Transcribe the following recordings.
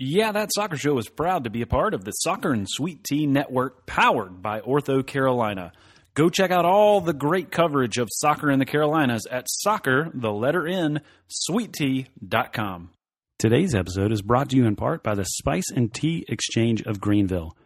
Yeah, that soccer show is proud to be a part of the Soccer and Sweet Tea Network powered by OrthoCarolina. Go check out all the great coverage of soccer in the Carolinas at soccer, the letter N, sweettea.com. Today's episode is brought to you in part by the Spice and Tea Exchange of Greenville.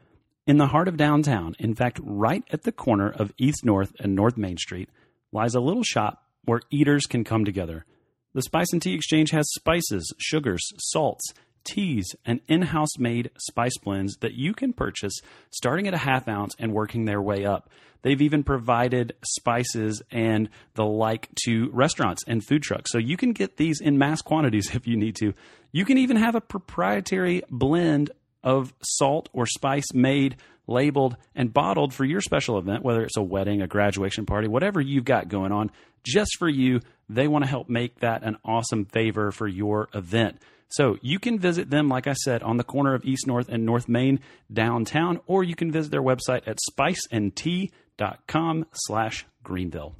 In the heart of downtown, in fact, right at the corner of East North and North Main Street, lies a little shop where eaters can come together. The Spice and Tea Exchange has spices, sugars, salts, teas, and in house made spice blends that you can purchase starting at a half ounce and working their way up. They've even provided spices and the like to restaurants and food trucks. So you can get these in mass quantities if you need to. You can even have a proprietary blend of salt or spice made, labeled, and bottled for your special event, whether it's a wedding, a graduation party, whatever you've got going on, just for you. They want to help make that an awesome favor for your event. So you can visit them, like I said, on the corner of East North and North Main downtown, or you can visit their website at spiceandtea.com slash Greenville.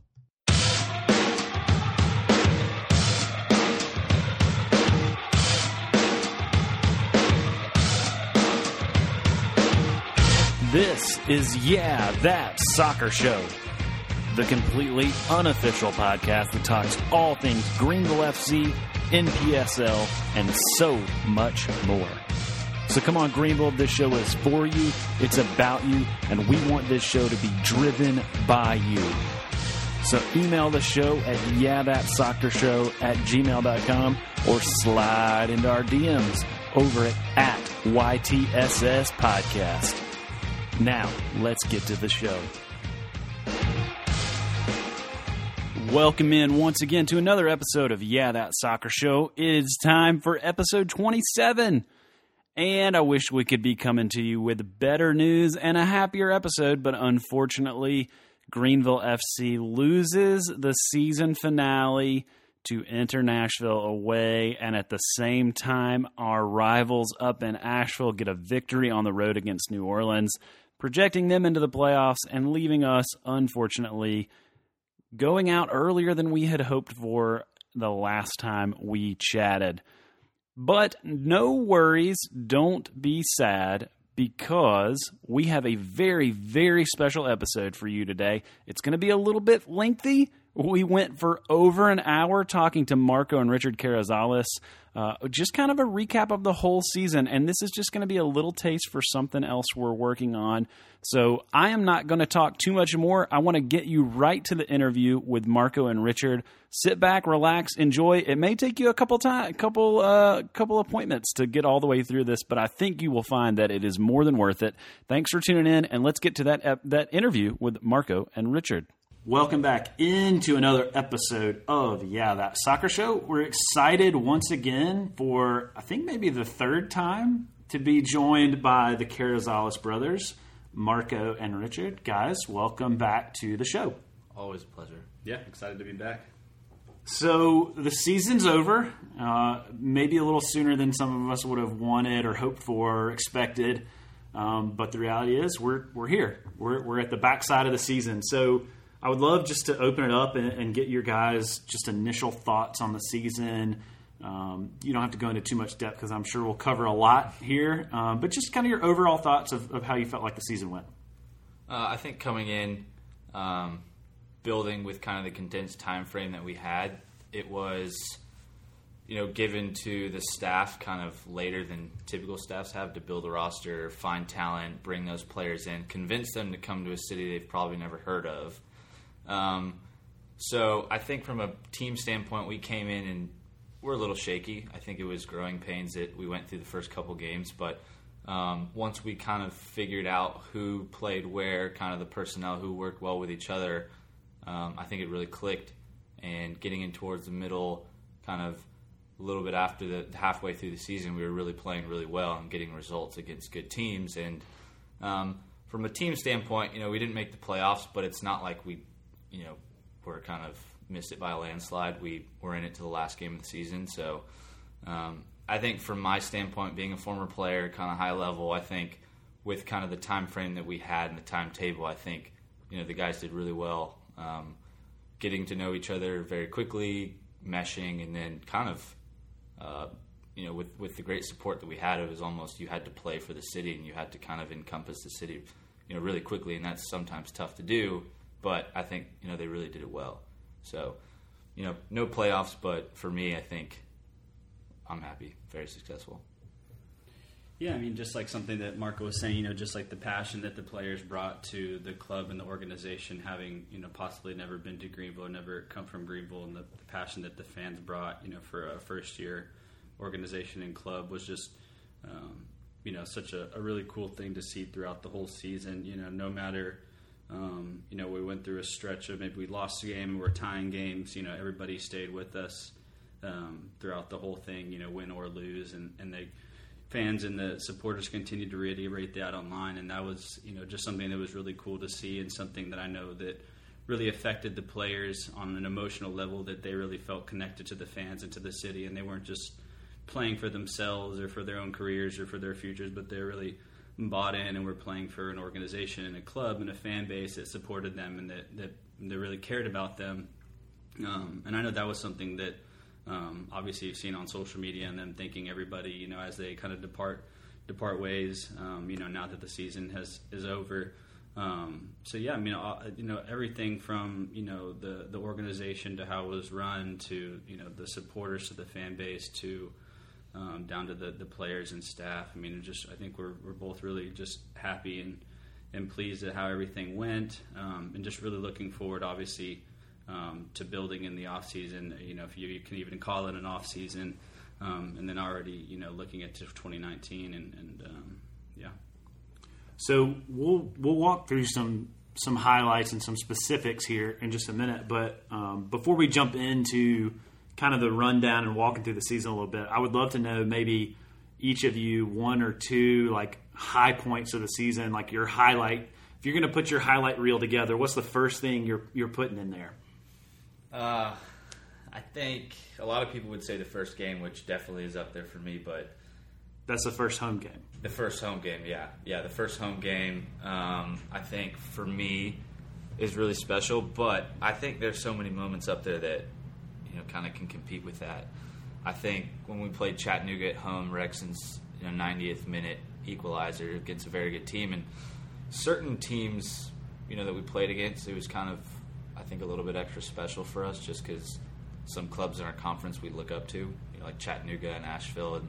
This is Yeah, That Soccer Show, the completely unofficial podcast that talks all things Greenville FC, NPSL, and so much more. So come on, Greenville, this show is for you, it's about you, and we want this show to be driven by you. So email the show at yeahthatsoccershow at gmail.com or slide into our DMs over at, at YTSS Podcast. Now, let's get to the show. Welcome in once again to another episode of Yeah, That Soccer Show. It's time for episode 27. And I wish we could be coming to you with better news and a happier episode, but unfortunately, Greenville FC loses the season finale to Inter Nashville away, and at the same time, our rivals up in Asheville get a victory on the road against New Orleans, projecting them into the playoffs and leaving us, unfortunately, going out earlier than we had hoped for the last time we chatted. But no worries, don't be sad because we have a very, very special episode for you today. It's going to be a little bit lengthy. We went for over an hour talking to Marco and Richard Carrizales, uh, just kind of a recap of the whole season. And this is just going to be a little taste for something else we're working on. So I am not going to talk too much more. I want to get you right to the interview with Marco and Richard. Sit back, relax, enjoy. It may take you a couple time, couple, uh, couple appointments to get all the way through this, but I think you will find that it is more than worth it. Thanks for tuning in, and let's get to that that interview with Marco and Richard. Welcome back into another episode of Yeah That Soccer Show. We're excited once again for I think maybe the third time to be joined by the Carrizales brothers, Marco and Richard. Guys, welcome back to the show. Always a pleasure. Yeah, excited to be back. So the season's over, uh, maybe a little sooner than some of us would have wanted or hoped for or expected. Um, but the reality is, we're we're here. We're we're at the backside of the season. So I would love just to open it up and, and get your guys just initial thoughts on the season. Um, you don't have to go into too much depth because I'm sure we'll cover a lot here. Um, but just kind of your overall thoughts of, of, how you felt like the season went. Uh, I think coming in, um, building with kind of the condensed time frame that we had, it was you know given to the staff kind of later than typical staffs have to build a roster, find talent, bring those players in, convince them to come to a city they've probably never heard of. Um, so I think from a team standpoint, we came in and we're a little shaky. I think it was growing pains that we went through the first couple games, but um, once we kind of figured out who played where, kind of the personnel who worked well with each other, um, I think it really clicked. And getting in towards the middle, kind of a little bit after the halfway through the season, we were really playing really well and getting results against good teams. And um, from a team standpoint, you know, we didn't make the playoffs, but it's not like we you know, were kind of missed it by a landslide. We were in it to the last game of the season. So um, I think from my standpoint, being a former player, kind of high level, I think with kind of the time frame that we had and the timetable, I think you know the guys did really well, um, getting to know each other very quickly, meshing, and then kind of uh, you know, with with the great support that we had, it was almost you had to play for the city and you had to kind of encompass the city, you know, really quickly, and that's sometimes tough to do. But I think you know they really did it well. So, you know, no playoffs, but for me, I think I'm happy, very successful. Yeah, I mean, just like something that Marco was saying, you know, just like the passion that the players brought to the club and the organization, having you know possibly never been to Greenville, never come from Greenville, and the, the passion that the fans brought, you know, for a first year organization and club was just, um, you know, such a, a, really cool thing to see throughout the whole season. You know, no matter, um, you know, we went through a stretch of maybe we lost a game, we're tying games. You know, everybody stayed with us um, throughout the whole thing. You know, win or lose, and and they fans and the supporters continued to reiterate that online, and that was you know just something that was really cool to see, and something that I know that really affected the players on an emotional level that they really felt connected to the fans and to the city, and they weren't just playing for themselves or for their own careers or for their futures, but they're really bought in and were playing for an organization and a club and a fan base that supported them and that that, that really cared about them. Um, and I know that was something that um, obviously you've seen on social media and them thanking everybody, you know, as they kind of depart depart ways. Um, you know, now that the season has is over. Um, so yeah, I mean, uh, you know, everything from you know the the organization to how it was run to you know the supporters to the fan base to um, down to the, the players and staff. I mean, just I think we're we're both really just happy and and pleased at how everything went, um, and just really looking forward, obviously um, to building in the off season. You know, if you, you can even call it an off season, um, and then already you know looking at 2019 and, and um, yeah. So we'll we'll walk through some some highlights and some specifics here in just a minute. But um, before we jump into kind of the rundown and walking through the season a little bit, I would love to know maybe each of you one or two like high points of the season, like your highlight. If you're going to put your highlight reel together, what's the first thing you're you're putting in there? Uh, I think a lot of people would say the first game, which definitely is up there for me, but that's the first home game. The first home game, yeah, yeah, the first home game. Um, I think for me is really special, but I think there's so many moments up there that you know kind of can compete with that. I think when we played Chattanooga at home, Rexon's you know 90th minute equalizer against a very good team, and certain teams you know that we played against, it was kind of I think a little bit extra special for us just because some clubs in our conference we look up to, you know, like Chattanooga and Asheville, and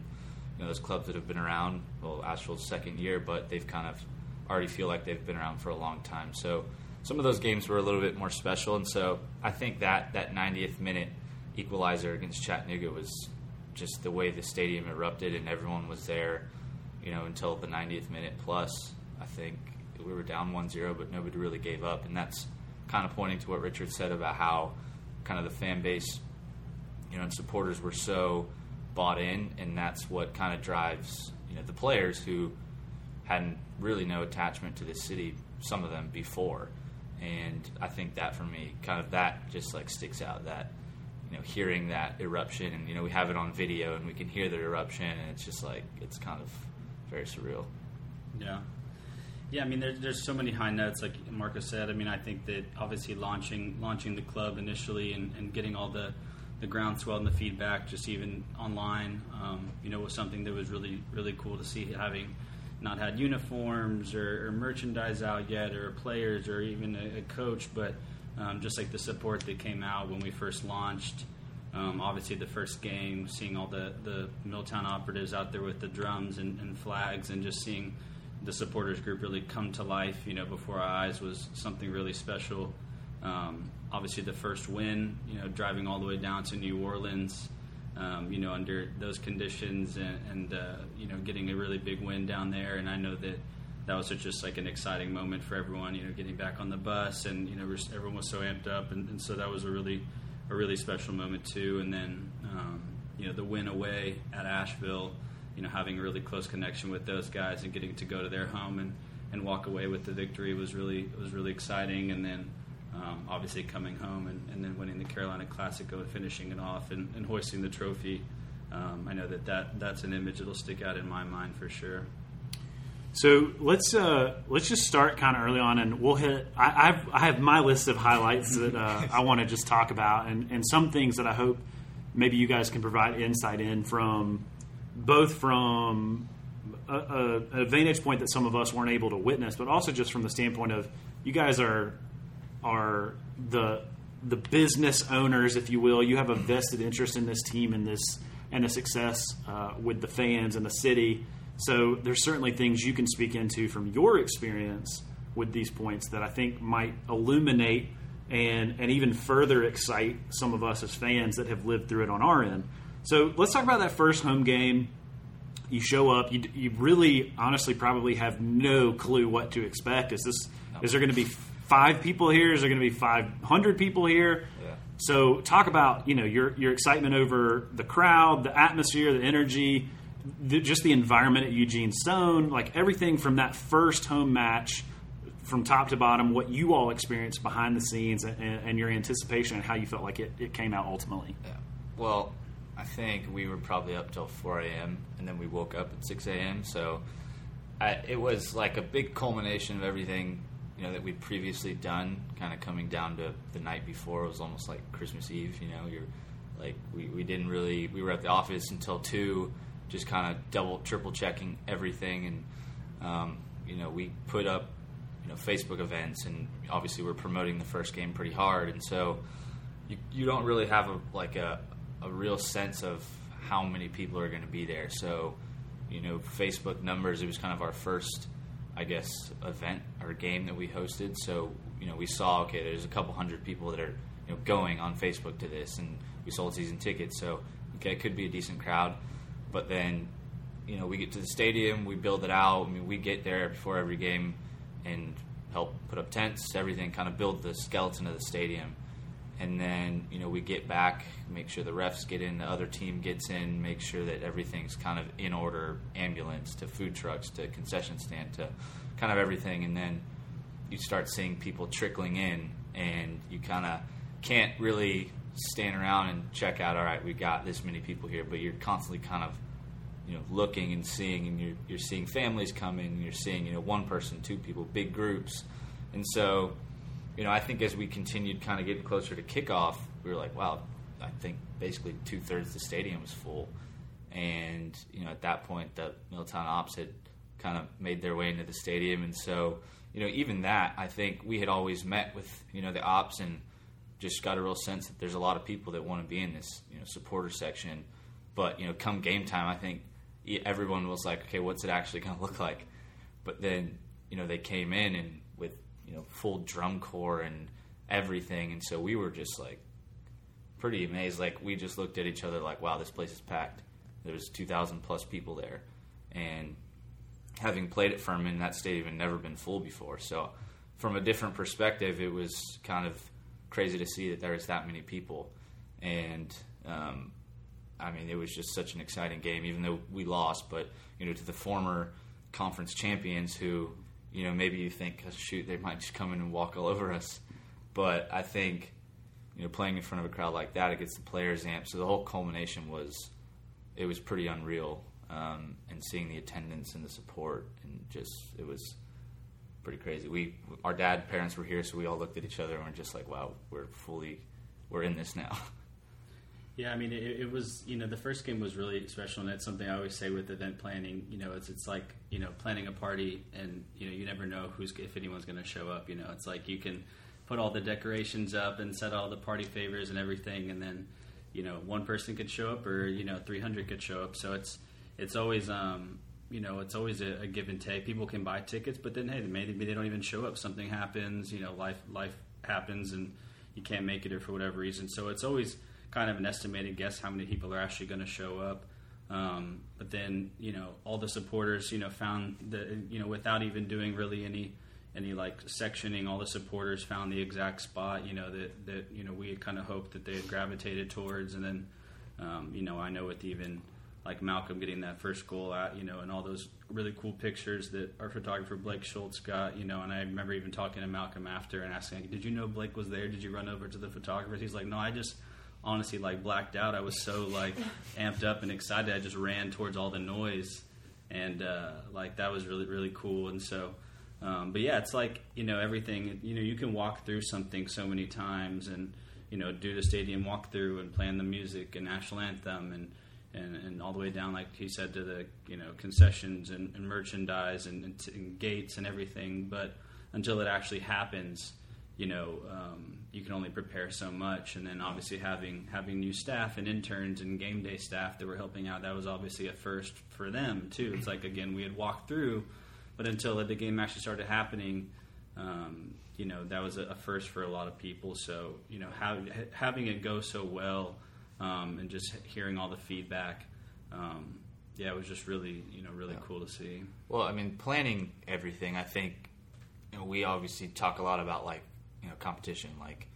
you know those clubs that have been around. Well, Asheville's second year, but they've kind of already feel like they've been around for a long time. So some of those games were a little bit more special, and so I think that that 90th minute equalizer against Chattanooga was just the way the stadium erupted and everyone was there, you know, until the 90th minute plus. I think. We were down 1-0, but nobody really gave up, and that's kind of pointing to what Richard said about how kind of the fan base, you know, and supporters were so bought in, and that's what kind of drives you know the players who hadn't really no attachment to the city, some of them before, and I think that for me, kind of that just like sticks out that you know hearing that eruption, and you know we have it on video, and we can hear the eruption, and it's just like it's kind of very surreal. Yeah, yeah, I mean, there's there's so many high notes, like Marcus said. I mean, I think that obviously launching launching the club initially and, and getting all the the groundswell and the feedback, just even online, um, you know, was something that was really really cool to see. Having not had uniforms or, or merchandise out yet, or players, or even a, a coach, but um, just like the support that came out when we first launched. Um, obviously, the first game, seeing all the, the Milltown operatives out there with the drums and, and flags, and just seeing the supporters group really come to life, you know, before our eyes was something really special. Um, obviously, the first win, you know, driving all the way down to New Orleans, um, you know, under those conditions, and, and uh, you know, getting a really big win down there. And I know that that was just like an exciting moment for everyone, you know, getting back on the bus, and you know, everyone was so amped up, and, and so that was a really, a really special moment too. And then, um, you know, the win away at Asheville you know having a really close connection with those guys and getting to go to their home and, and walk away with the victory was really was really exciting. And then um, obviously coming home and, and, then winning the Carolina Classic and finishing it off and, and hoisting the trophy. Um, I know that, that that's an image that'll stick out in my mind for sure. So let's uh, let's just start kind of early on, and we'll hit. I, I've, I have my list of highlights that uh, I want to just talk about, and, and some things that I hope maybe you guys can provide insight in from both from a, a, a vantage point that some of us weren't able to witness, but also just from the standpoint of you guys are are the the business owners, if you will. You have a vested interest in this team and this and the success uh, with the fans and the city. So there's certainly things you can speak into from your experience with these points that I think might illuminate and and even further excite some of us as fans that have lived through it on our end. So let's talk about that first home game. You show up. You, you really, honestly, probably have no clue what to expect. Is this? Is there going to be five people here? Is there going to be five hundred people here? Yeah. So talk about you know your your excitement over the crowd, the atmosphere, the energy, the, just the environment at Eugene Stone, like everything from that first home match, from top to bottom, what you all experienced behind the scenes, and, and your anticipation and how you felt like it, it came out ultimately. Yeah. Well, I think we were probably up till 4 a.m. and then we woke up at 6 a.m. So I, it was like a big culmination of everything you know that we'd previously done, kind of coming down to the night before. It was almost like Christmas Eve. You know, you're like we, we didn't really we were at the office until two, just kind of double triple checking everything, and um, you know we put up you know Facebook events, and obviously we're promoting the first game pretty hard, and so you you don't really have a like a a real sense of how many people are going to be there. So, you know, Facebook numbers, it was kind of our first, I guess, event or game that we hosted. So, you know, we saw, okay, there's a couple hundred people that are, you know, going on Facebook to this, and we sold season tickets. So, okay, it could be a decent crowd. But then, you know, we get to the stadium, we build it out. I mean, we get there before every game and help put up tents, everything, kind of build the skeleton of the stadium and then you know we get back, make sure the refs get in, the other team gets in, make sure that everything's kind of in order, ambulance to food trucks to concession stand to kind of everything, and then you start seeing people trickling in, and you kind of can't really stand around and check out. All right, we got this many people here, but you're constantly kind of you know looking and seeing, and you're you're seeing families come in, and you're seeing you know one person, two people, big groups, and so you know, I think as we continued kind of getting closer to kickoff, we were like, wow, I think basically two thirds of the stadium was full. And, you know, at that point, the Milltown Ops had kind of made their way into the stadium. And so, you know, even that, I think we had always met with, you know, the Ops and just got a real sense that there's a lot of people that want to be in this, you know, supporter section. But, you know, come game time, I think everyone was like, okay, what's it actually going to look like? But then, you know, they came in and with you know full drum corps and everything, and so we were just like pretty amazed. Like we just looked at each other like, wow, this place is packed. There was two thousand plus people there, and having played at Furman, that stadium had never been full before. So from a different perspective, it was kind of crazy to see that there was that many people, and um, I mean, it was just such an exciting game, even though we lost. But you know, to the former conference champions who you know, maybe you think, shoot, they might just come in and walk all over us. But I think, you know, playing in front of a crowd like that, it gets the players amped. So the whole culmination was, it was pretty unreal. Um, and seeing the attendance and the support, and just it was pretty crazy. We, our dad, parents were here, so we all looked at each other and were just like, "Wow, we're fully, we're in this now." Yeah, I mean, it, it, was you know the first game was really special, and that's something I always say with event planning. You know, it's it's like you know planning a party, and you know you never know who's if anyone's going to show up. You know, it's like you can put all the decorations up and set all the party favors and everything, and then you know one person could show up, or you know three hundred could show up. So it's it's always um, you know it's always a, a, give and take. People can buy tickets, but then hey, maybe they don't even show up. Something happens. You know, life life happens, and you can't make it or for whatever reason. So it's always kind of an estimated guess how many people are actually going to show up. Um, but then you know all the supporters you know found the you know without even doing really any any like sectioning, all the supporters found the exact spot you know that that you know we had kind of hoped that they had gravitated towards, and then um, you know I know with even like Malcolm getting that first goal out, you know, and all those really cool pictures that our photographer Blake Schultz got, you know, and I remember even talking to Malcolm after and asking, like, "Did you know Blake was there? Did you run over to the photographer?" He's like, "No, I just." honestly like blacked out. I was so like amped up and excited. I just ran towards all the noise, and uh, like that was really really cool. And so, um, but yeah, it's like you know everything. You know, you can walk through something so many times, and you know do the stadium walkthrough and plan the music and national anthem and and, and all the way down, like he said, to the you know concessions and, and merchandise and, and, and gates and everything. But until it actually happens, you know, um, you can only prepare so much. And then obviously having having new staff and interns and game day staff that were helping out, that was obviously a first for them too. It's like again we had walked through, but until the game actually started happening. Um, you know that was a, first for a lot of people. So you know how, having it go so well um, and just hearing all the feedback, um, yeah, it was just really you know really yeah. cool to see. Well, I mean, planning everything. I think you know, we obviously talk a lot about like you know competition, like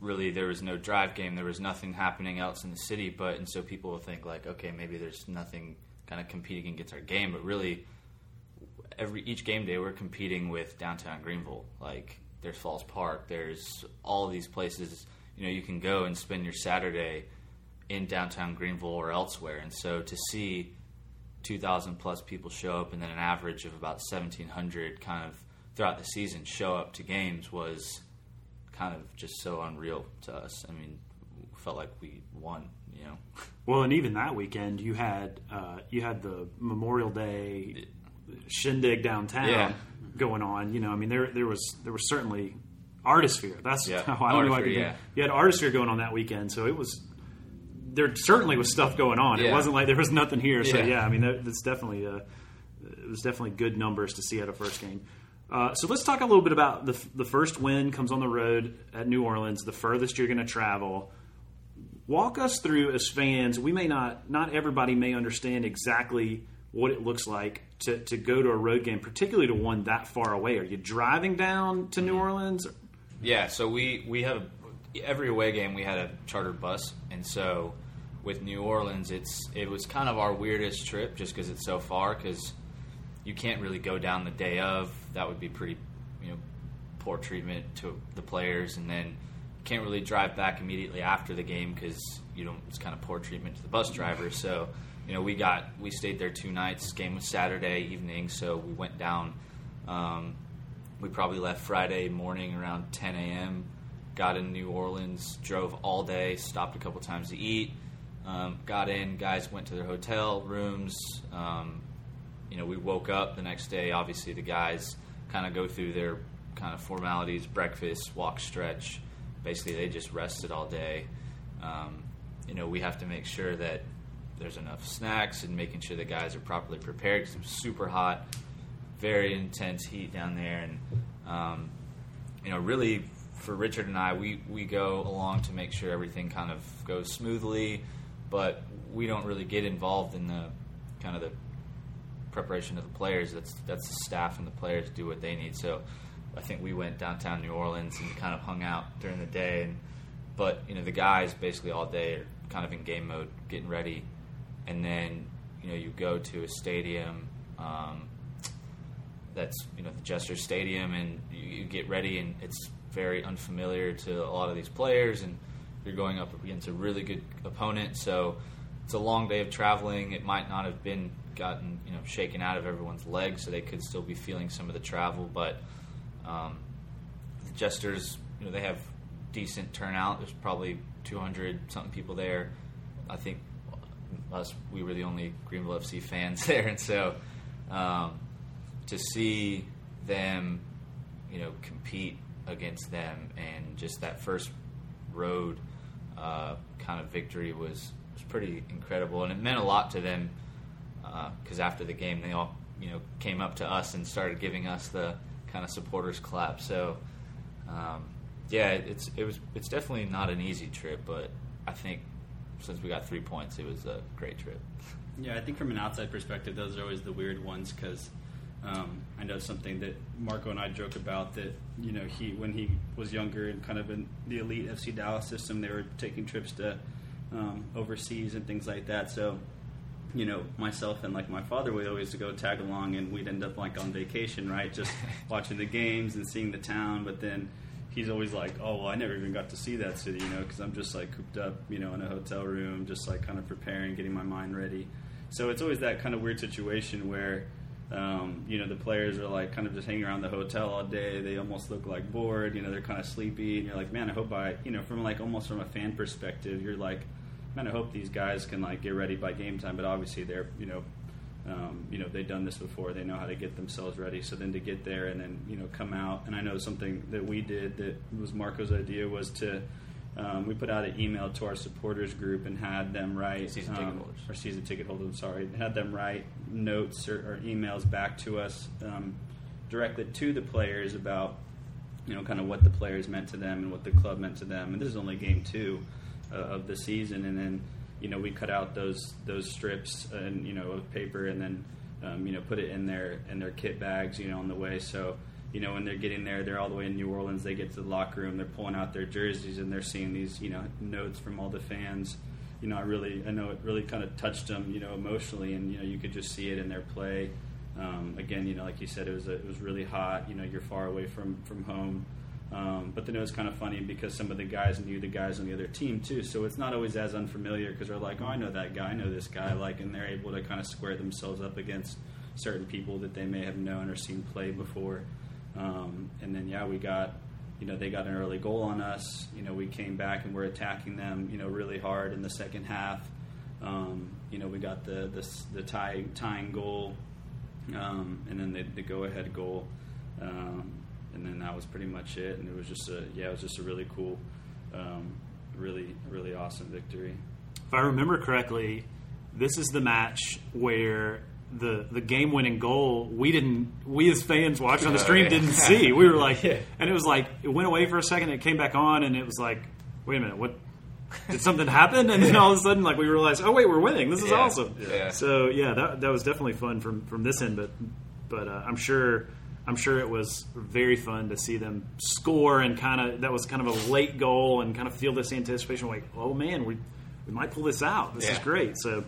really there was no drive game, there was nothing happening else in the city, but and so people will think like, okay, maybe there's nothing kind of competing against our game, but really every each game day we're competing with downtown Greenville. Like there's Falls Park, there's all these places you know you can go and spend your Saturday in downtown Greenville or elsewhere. And so to see 2,000 plus people show up and then an average of about 1,700 kind of throughout the season show up to games was kind of just so unreal to us. I mean, felt like we won. You know. Well, and even that weekend, you had uh, you had the Memorial Day shindig downtown yeah. going on. You know, I mean, there there was there was certainly artisphere. That's yeah. how I don't know. yeah. You had artisphere going on that weekend, so it was there certainly was stuff going on. Yeah. It wasn't like there was nothing here. So yeah, yeah I mean, that's definitely uh, it was definitely good numbers to see at a first game. Uh, so let's talk a little bit about the the first win comes on the road at New Orleans, the furthest you're going to travel. Walk us through as fans. We may not not everybody may understand exactly what it looks like to, to go to a road game, particularly to one that far away. Are you driving down to New Orleans? Yeah, so we we have every away game we had a chartered bus, and so with New Orleans, it's it was kind of our weirdest trip just because it's so far. Because you can't really go down the day of. That would be pretty, you know, poor treatment to the players, and then can't really drive back immediately after the game because you know it's kind of poor treatment to the bus driver. So you know we got we stayed there two nights. Game was Saturday evening, so we went down. Um, we probably left Friday morning around 10 a.m. Got in New Orleans, drove all day, stopped a couple times to eat. Um, got in, guys went to their hotel rooms. Um, you know, we woke up the next day. Obviously, the guys kind of go through their kind of formalities, breakfast, walk, stretch. Basically, they just rested all day. Um, you know, we have to make sure that there's enough snacks and making sure the guys are properly prepared because it was super hot very intense heat down there, and um, you know, really for Richard and I, we we go along to make sure everything kind of goes smoothly, but we don't really get involved in the kind of the preparation of the players. That's that's the staff and the players do what they need. So I think we went downtown New Orleans and kind of hung out during the day, and but you know the guys basically all day are kind of in game mode, getting ready, and then you know you go to a stadium. Um, that's you know the Jester Stadium, and you, you, get ready, and it's very unfamiliar to a lot of these players, and you're going up against a really good opponent. So it's a long day of traveling. It might not have been gotten you know shaken out of everyone's legs, so they could still be feeling some of the travel. But um, the Jesters, you know, they have decent turnout. There's probably 200 something people there. I think us we were the only Greenville FC fans there, and so. Um, to see them, you know, compete against them and just that first road uh, kind of victory was was pretty incredible, and it meant a lot to them because uh, after the game they all you know came up to us and started giving us the kind of supporters clap. So um, yeah, it's it was it's definitely not an easy trip, but I think since we got three points, it was a great trip. Yeah, I think from an outside perspective, those are always the weird ones because um, I know something that Marco and I joke about that you know he when he was younger and kind of in the elite FC Dallas system, they were taking trips to um, overseas and things like that. So you know myself and like my father we always go tag along and we'd end up like on vacation, right? Just watching the games and seeing the town, but then. He's always like, oh well, I never even got to see that city, you know, because I'm just like cooped up, you know, in a hotel room, just like kind of preparing, getting my mind ready. So it's always that kind of weird situation where um, you know, the players are like kind of just hanging around the hotel all day. They almost look like bored. You know, they're kind of sleepy, and you're like, man, I hope I, you know, from like almost from a fan perspective, you're like, man, I hope these guys can like get ready by game time. But obviously, they're you know, um, you know, they've done this before. They know how to get themselves ready. So then to get there and then you know come out. And I know something that we did that was Marco's idea was to. Um, we put out an email to our supporters group and had them write Season ticket um, holders. or season ticket holders. Sorry, had them write notes or, or emails back to us um, directly to the players about you know kind of what the players meant to them and what the club meant to them. And this is only game two uh, of the season, and then you know we cut out those those strips and you know of paper and then um, you know put it in their in their kit bags you know on the way. So you know when they're getting there, they're all the way in New Orleans. They get to the locker room, they're pulling out their jerseys and they're seeing these you know notes from all the fans. You know, I really, I know it really kind of touched them, you know, emotionally, and you know, you could just see it in their play. Um, again, you know, like you said, it was it was really hot. You know, you're far away from from home. Um, but then it was kind of funny because some of the guys knew the guys on the other team too, so it's not always as unfamiliar because they're like, "Oh, I know that guy, I know this guy," like, and they're able to kind of square themselves up against certain people that they may have known or seen play before. Um, and then yeah, we got, you know, they got an early goal on us. You know, we came back and we're attacking them, you know, really hard in the second half. Um, you know, we got the the, the tie, tying goal, um, and then the, the go ahead goal. Um, and then that was pretty much it. And it was just a yeah, it was just a really cool, um, really really awesome victory. If I remember correctly, this is the match where the the game winning goal we didn't we as fans watching on the stream didn't see. We were like, Yeah. and it was like it went away for a second, it came back on, and it was like, wait a minute, what? Did something happen? And then all of a sudden, like we realized, oh wait, we're winning. This is Yeah. awesome. Yeah. So yeah, that that was definitely fun from from this end, but but uh, I'm sure. I'm sure it was very fun to see them score and kind of that was kind of a late goal and kind of feel this anticipation like oh man we we might pull this out this is great so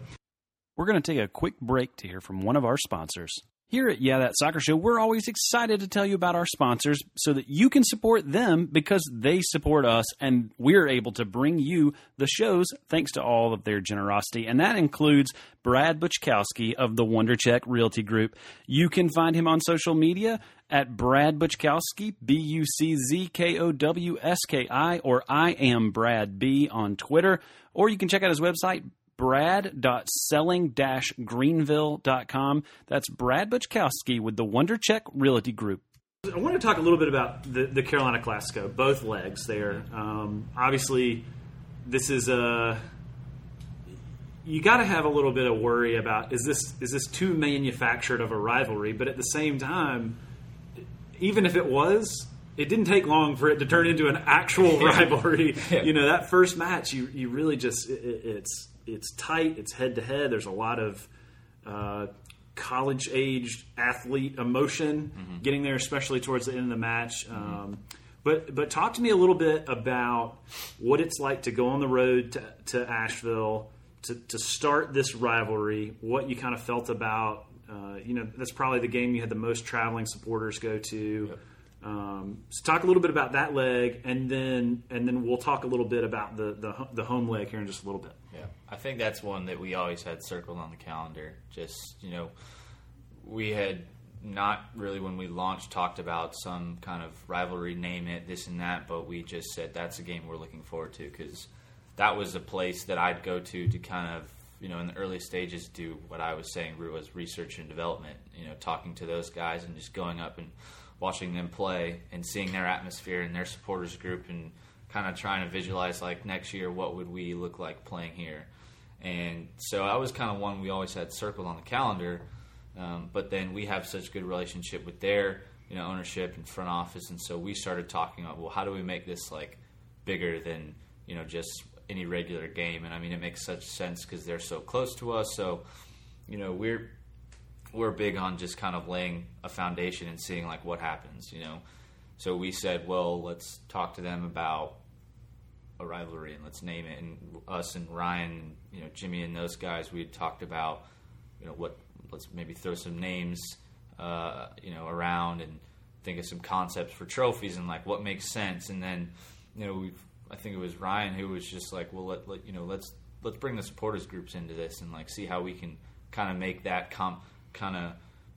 We're going to take a quick break to hear from one of our sponsors. Here at Yeah That Soccer Show, we're always excited to tell you about our sponsors so that you can support them because they support us and we're able to bring you the shows thanks to all of their generosity. And that includes Brad Buczkowski of the Wonder Check Realty Group. You can find him on social media at Brad Buczkowski, B U C Z K O W S K I, or I am Brad B on Twitter, or you can check out his website, brad.selling-greenville.com. That's Brad Buczkowski with the Wonder Check Realty Group. I want to talk a little bit about the, the Carolina Classico, both legs there. Um, obviously, this is a you got to have a little bit of worry about is this is this too manufactured of a rivalry? But at the same time, even if it was, it didn't take long for it to turn into an actual rivalry. You know, that first match, you you really just it- it's it's tight, it's head to head. There's a lot of uh, college aged athlete emotion getting there, especially towards the end of the match. Um, but but talk to me a little bit about what it's like to go on the road to, to Asheville to, to start this rivalry. What you kind of felt about uh, you know that's probably the game you had the most traveling supporters go to. Um, so talk a little bit about that leg, and then and then we'll talk a little bit about the the, the home leg here in just a little bit. I think that's one that we always had circled on the calendar. Just you know, we had not really when we launched talked about some kind of rivalry, name it this and that, but we just said that's a game we're looking forward to because that was a place that I'd go to to kind of you know in the early stages do what I was saying was research and development. You know, talking to those guys and just going up and watching them play and seeing their atmosphere and their supporters group and kind of trying to visualize like next year what would we look like playing here? And so that was kind of one we always had circled on the calendar um, but then we have such good relationship with their you know ownership and front office and so we started talking about well how do we make this like bigger than you know just any regular game? And i mean it makes such sense because they're so close to us. So you know we're we're big on just kind of laying a foundation and seeing like what happens, you know. So we said, well, let's talk to them about a rivalry and let's name it. And us and Ryan, you know, Jimmy and those guys, we had talked about, you know, what let's maybe throw some names, uh, you know, around and think of some concepts for trophies and like what makes sense. And then, you know, we I think it was Ryan who was just like, well, let, let you know, let's let's bring the supporters groups into this and like see how we can kind of make that com kind of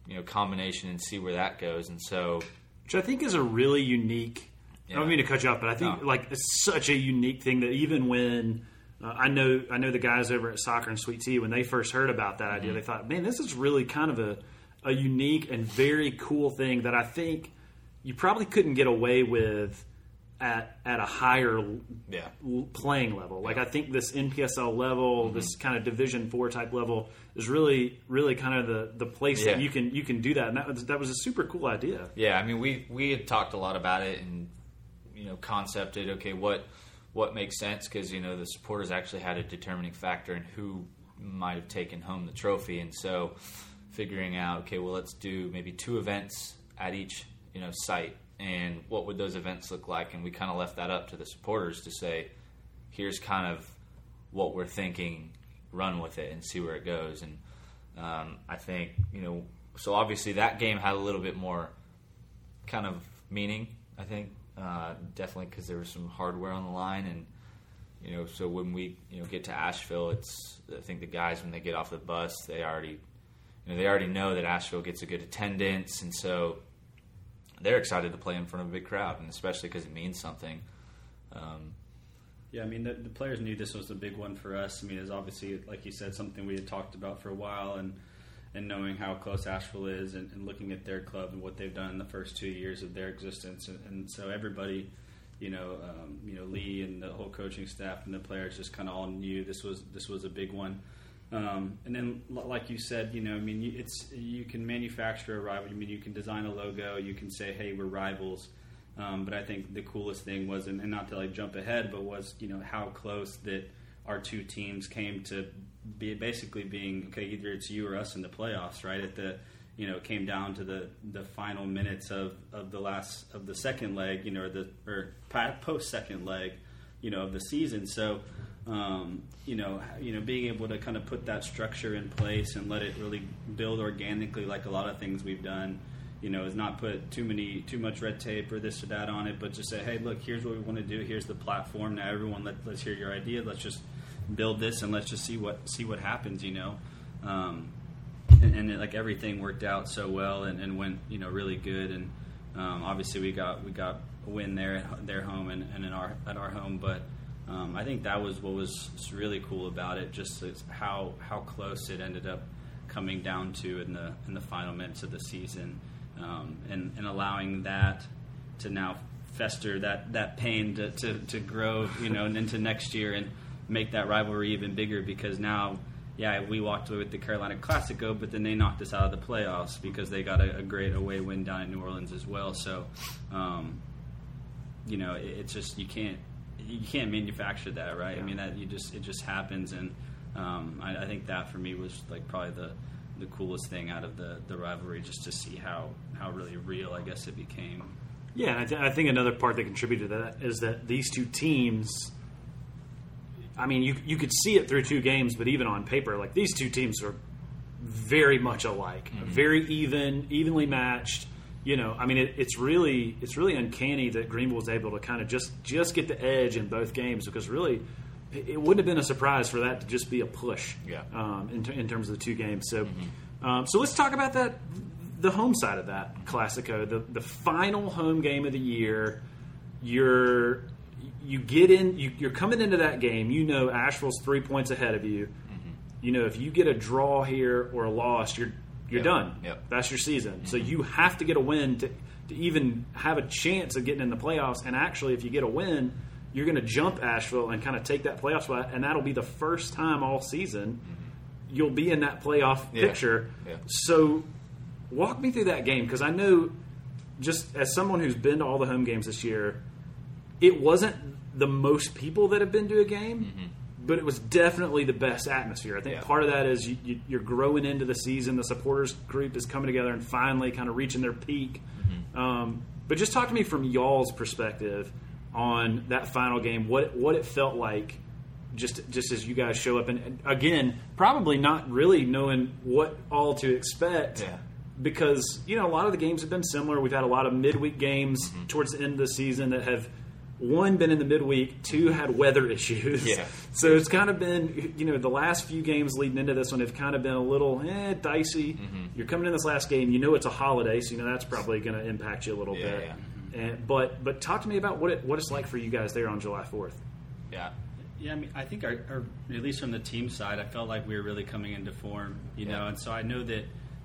you know combination and see where that goes. And so which I think is a really unique. I don't mean to cut you off, but I think No. like it's such a unique thing that even when uh, I know I know the guys over at Soccer and Sweet Tea when they first heard about that idea, they thought, man, this is really kind of a a unique and very cool thing that I think you probably couldn't get away with at at a higher Yeah. l- playing level. Like I think this NPSL level, this kind of Division Four type level, is really really kind of the the place that you can you can do that. And that was that was a super cool idea. Yeah, I mean, we we had talked a lot about it and you know concepted. Okay, what what makes sense because you know the supporters actually had a determining factor in who might have taken home the trophy, and so figuring out okay, well, let's do maybe two events at each you know site, and what would those events look like? And we kind of left that up to the supporters to say, here's kind of what we're thinking, run with it and see where it goes. And um, I think you know, so obviously that game had a little bit more kind of meaning. I think uh, definitely because there was some hardware on the line, and you know, so when we you know get to Asheville, it's I think the guys when they get off the bus, they already you know they already know that Asheville gets a good attendance, and so they're excited to play in front of a big crowd, and especially because it means something. Um, Yeah, I mean, the, the players knew this was a big one for us. I mean, it's obviously, like you said, something we had talked about for a while, and and knowing how close Asheville is, and, and looking at their club and what they've done in the first two years of their existence, and, and so everybody, you know, um, you know, Lee and the whole coaching staff and the players just kind of all knew this was this was a big one. Um, and then, like you said, you know, I mean, it's you can manufacture a rival. I mean, you can design a logo. You can say, "Hey, we're rivals." Um, but I think the coolest thing was, and, and not to like jump ahead, but was you know how close that our two teams came to be basically being okay. Either it's you or us in the playoffs, right? At the you know came down to the the final minutes of, of the last of the second leg, you know, or the or post second leg, you know, of the season. So. Um, you know, you know, being able to kind of put that structure in place and let it really build organically, like a lot of things we've done, you know, is not put too many too much red tape or this or that on it, but just say, hey, look, here's what we want to do. Here's the platform. Now, everyone, let, let's hear your idea. Let's just build this and let's just see what see what happens. You know, um, and, and it, like everything worked out so well and, and went you know really good. And um, obviously, we got we got a win there at their home and, and in our at our home, but. Um, I think that was what was really cool about it, just how how close it ended up coming down to in the in the final minutes of the season, um, and and allowing that to now fester that that pain to, to, to grow, you know, and into next year and make that rivalry even bigger because now. Yeah, we walked away with the Carolina Classico, but then they knocked us out of the playoffs because they got a, a great away win down in New Orleans as well. So, um, you know, it, it's just you can't you can't manufacture that, right? I mean, that you just it just happens, and um, I, I think that for me was like probably the the coolest thing out of the the rivalry, just to see how how really real I guess it became. Yeah, and I, th- I think another part that contributed to that is that these two teams. I mean, you you could see it through two games, but even on paper, like these two teams are very much alike, very even, evenly matched. You know, I mean, it, it's really it's really uncanny that Greenville was able to kind of just just get the edge in both games because really. It wouldn't have been a surprise for that to just be a push, Yeah. um, in, t- in terms of the two games. So, um, so let's talk about that, the home side of that Classico, the the final home game of the year. You're you get in, you, you're coming into that game. You know Asheville's three points ahead of you. Mm-hmm. You know if you get a draw here or a loss, you're you're Yep. done. Yep. That's your season. So mm-hmm. you have to get a win to to even have a chance of getting in the playoffs. And actually, if you get a win, you're going to jump Asheville and kind of take that playoff spot, and that'll be the first time all season mm-hmm. you'll be in that playoff Yeah. picture. Yeah. So, walk me through that game because I know, just as someone who's been to all the home games this year, it wasn't the most people that have been to a game, but it was definitely the best atmosphere. I think Yeah. part of that is you, you, you're growing into the season. The supporters group is coming together and finally kind of reaching their peak. Um, but just talk to me from y'all's perspective on that final game. What what it felt like just just as you guys show up and, and again probably not really knowing what all to expect Yeah. Because you know a lot of the games have been similar we've had a lot of midweek games Mm-hmm. towards the end of the season that have one been in the midweek two had weather issues Yeah. so it's kind of been you know the last few games leading into this one have kind of been a little eh, dicey Mm-hmm. you're coming in this last game you know it's a holiday so you know that's probably going to impact you a little Yeah, bit yeah. And, but but talk to me about what it what it's like for you guys there on July 4th Yeah. Yeah, I mean, I think our, our, at least from the team side, I felt like we were really coming into form, you Yeah. know, and so I know that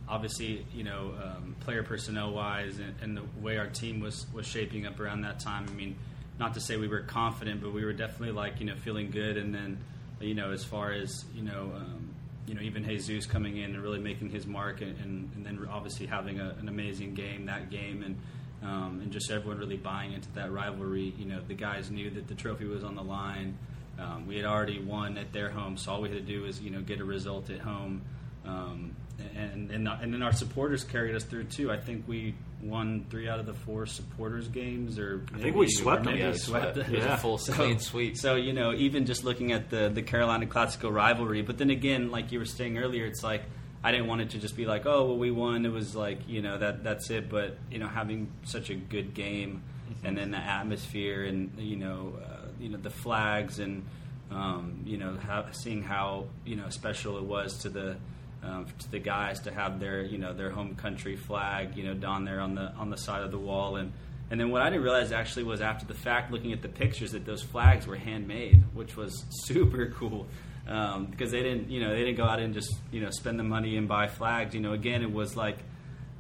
obviously, you know, um, player personnel wise and, and the way our team was was shaping up around that time. I mean, not to say we were confident, but we were definitely like you know feeling good, and then you know as far as you know. Um, you know, even Jesus coming in and really making his mark, and, and, and then obviously having a, an amazing game that game, and um, and just everyone really buying into that rivalry. You know, the guys knew that the trophy was on the line. Um, we had already won at their home, so all we had to do was you know get a result at home, um, and and and then our supporters carried us through too. I think we won three out of the four supporters games, or I think we swept maybe them. Yeah, we swept was them. a Yeah. full clean sweep. So you know, even just looking at the the Carolina Classico rivalry, but then again, like you were saying earlier, it's like I didn't want it to just be like, oh, well, we won. It was like you know that that's it. But you know, having such a good game, and then the atmosphere, and you know, uh, you know the flags, and um, you know, how, seeing how you know special it was to the um, to the guys to have their you know their home country flag you know down there on the on the side of the wall. And and then what I didn't realize actually was after the fact looking at the pictures that those flags were handmade which was super cool. Um, because they didn't you know they didn't go out and just you know spend the money and buy flags. You know again it was like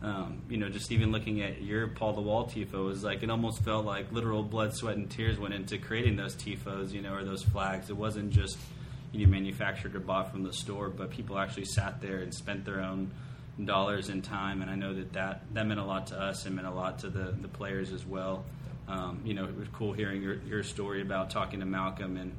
um, you know, just even looking at your Paul the Wall tifo, it was like it almost felt like literal blood, sweat, and tears went into creating those tifos, you know, or those flags. It wasn't just you know, manufactured or bought from the store, but people actually sat there and spent their own dollars and time. And I know that that, that meant a lot to us and meant a lot to the, the players as well. Um, you know, it was cool hearing your, your story about talking to Malcolm and,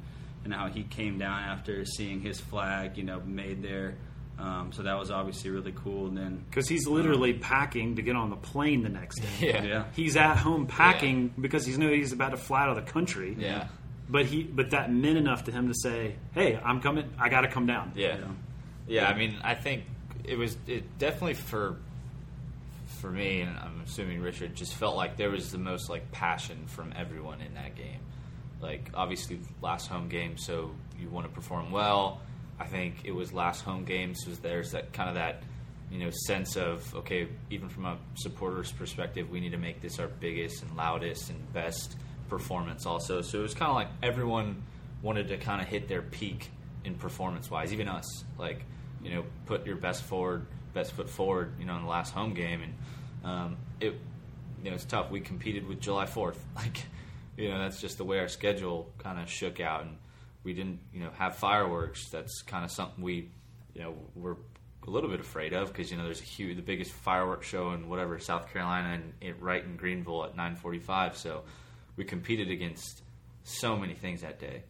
and how he came down after seeing his flag, you know, made there. Um, so that was obviously really cool. And then Because he's literally packing to get on the plane the next day. Yeah. Yeah. He's at home packing because he's know he's about to fly out of the country. Yeah. But he, but that meant enough to him to say, "Hey, I'm coming. I got to come down." Yeah. Yeah. Yeah, I mean, I think it was it definitely for for me, and I'm assuming Richard just felt like there was the most like passion from everyone in that game. Like obviously last home game, so you want to perform well. I think it was last home game, so there's that kind of that you know sense of okay, even from a supporter's perspective, we need to make this our biggest and loudest and best performance also. So it was kind of like everyone wanted to kind of hit their peak in performance wise, even us. Like, you know, put your best forward, best foot forward, you know, in the last home game, and um, it, you know, it's tough. We competed with July Fourth, like, you know, that's just the way our schedule kind of shook out, and we didn't, you know, have fireworks. That's kind of something we, you know, we're a little bit afraid of because you know there's a huge, the biggest fireworks show in whatever South Carolina and it, right in Greenville at 9:45. So we competed against so many things that day.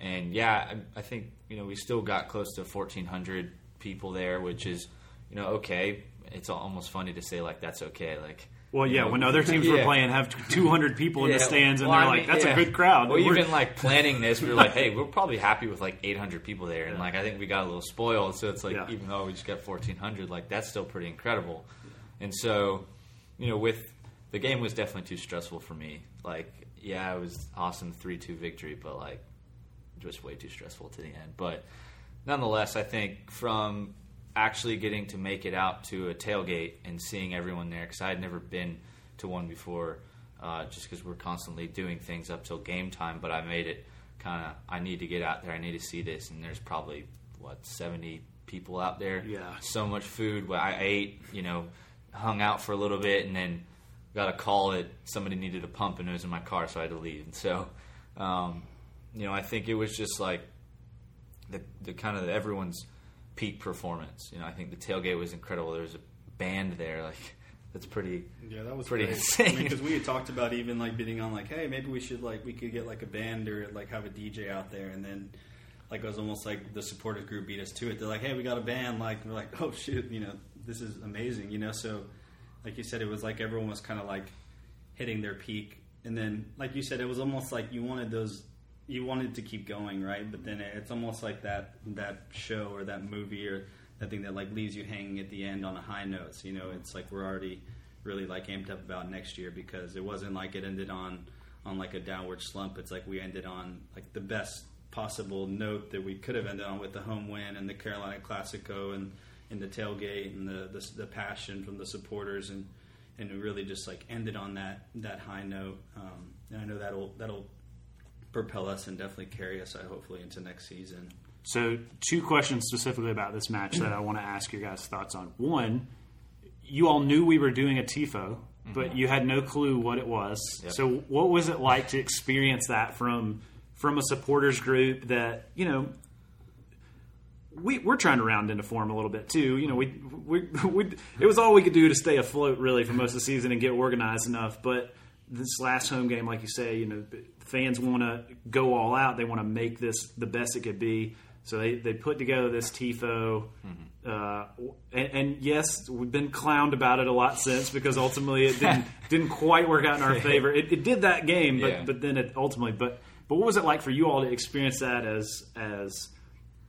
And yeah, I, I think you know we still got close to 1,400 people there, which is you know okay. It's almost funny to say like that's okay. Like Well, you yeah. know, When other teams were playing, have 200 people in the Yeah, stands, and well, they're I like, "That's yeah. a good crowd." Well, We're- even like planning this, we were like, "Hey, we're probably happy with like 800 people there," and like I think we got a little spoiled. So it's like, Yeah. even though we just got 1,400, like that's still pretty incredible. And so, you know, with the game was definitely too stressful for me. Like, yeah, it was awesome three two victory, but like just way too stressful to the end. But nonetheless, I think from actually getting to make it out to a tailgate and seeing everyone there, because I had never been to one before, uh, just because we're constantly doing things up till game time. But I made it kind of, I need to get out there, I need to see this, and there's probably what seventy people out there. Yeah. so much food. I ate, you know, hung out for a little bit, and then got a call that somebody needed a pump, and it was in my car, so I had to leave. And so, um, you know, I think it was just like the the kind of everyone's peak performance. You know, I think the tailgate was incredible. There was a band there, like that's pretty. Yeah, that was Pretty great. insane. because we had talked about even like bidding on like, hey, maybe we should like we could get like a band or like have a DJ out there, and then like it was almost like the supportive group beat us to it. They're like, hey, we got a band. Like we're like, oh shit, you know, this is amazing, you know. So, like you said, it was like everyone was kind of like hitting their peak, and then like you said, it was almost like you wanted those. You wanted to keep going, right? But then it's almost like that that show or that movie or that thing that like leaves you hanging at the end on a high note. So, you know, it's like we're already really like amped up about next year because it wasn't like it ended on on like a downward slump. It's like we ended on like the best possible note that we could have ended on with the home win and the Carolina Classico and and the tailgate and the the, the passion from the supporters and and it really just like ended on that that high note. Um, and I know that'll that'll propel us and definitely carry us, I hopefully into next season. So, two questions specifically about this match that I want to ask your guys' thoughts on. One, you all knew we were doing a TIFO, but you had no clue what it was. Yep. So, what was it like to experience that from from a supporters group that you know? We, we're trying to round into form a little bit too. You know, we, we, we it was all we could do to stay afloat really for most of the season and get organized enough. But this last home game, like you say, you know, fans want to go all out. They want to make this the best it could be. So they, they put together this tifo, uh, and, and yes, we've been clowned about it a lot since because ultimately it didn't didn't quite work out in our favor. It, it did that game, but Yeah. but then it ultimately. But but what was it like for you all to experience that as as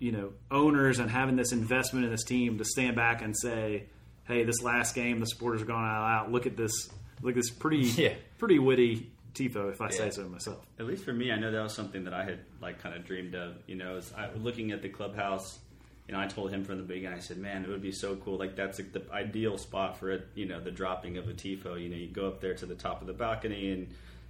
you know owners and having this investment in this team to stand back and say, hey, this last game the supporters are going all out. Look at this, look at this pretty Yeah. pretty witty tifo, if I say so myself. At least for me, I know that was something that I had like kind of dreamed of. You know, as I looking at the clubhouse. You know, I told him from the beginning. I said, "Man, it would be so cool. Like that's like, the ideal spot for it. You know, the dropping of a tifo. You know, you go up there to the top of the balcony and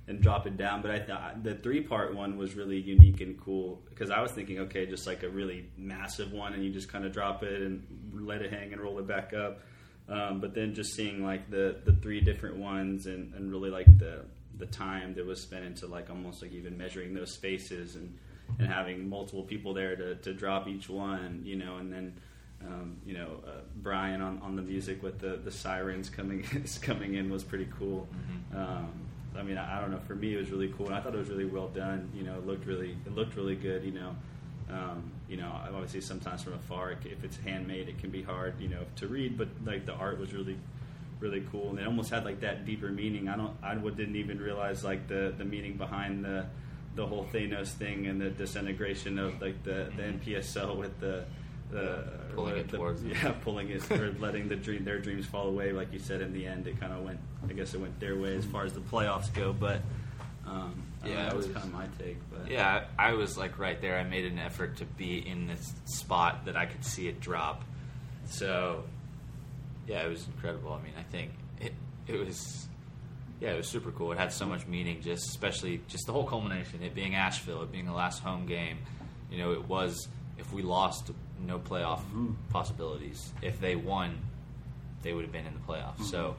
and drop it down. But I thought the three part one was really unique and cool because I was thinking, okay, just like a really massive one, and you just kind of drop it and let it hang and roll it back up. Um, but then just seeing like the the three different ones and, and really like the the time that was spent into like almost like even measuring those spaces and and having multiple people there to, to drop each one, you know, and then um, you know uh, Brian on, on the music with the, the sirens coming coming in was pretty cool. Um, I mean, I, I don't know. For me, it was really cool, and I thought it was really well done. You know, it looked really it looked really good. You know, um, you know, obviously sometimes from afar, it, if it's handmade, it can be hard, you know, to read. But like the art was really really cool, and it almost had like that deeper meaning. I don't, I didn't even realize like the the meaning behind the the whole Thanos thing and the disintegration of like the the NPSL with the. The, Pulling it the- towards them. yeah, pulling it or letting the dream, their dreams fall away. Like you said, in the end, it kind of went. I guess it went their way as far as the playoffs go. But um, Yeah, that was was- kind of my take. But Yeah, I I was like right there. I made an effort to be in this spot that I could see it drop. So, yeah, it was incredible. I mean, I think it it was yeah, it was super cool. It had so much meaning, just especially just the whole culmination. It being Asheville, it being the last home game. You know, it was if we lost, no playoff hmm. possibilities. If they won, they would have been in the playoffs. Hmm. So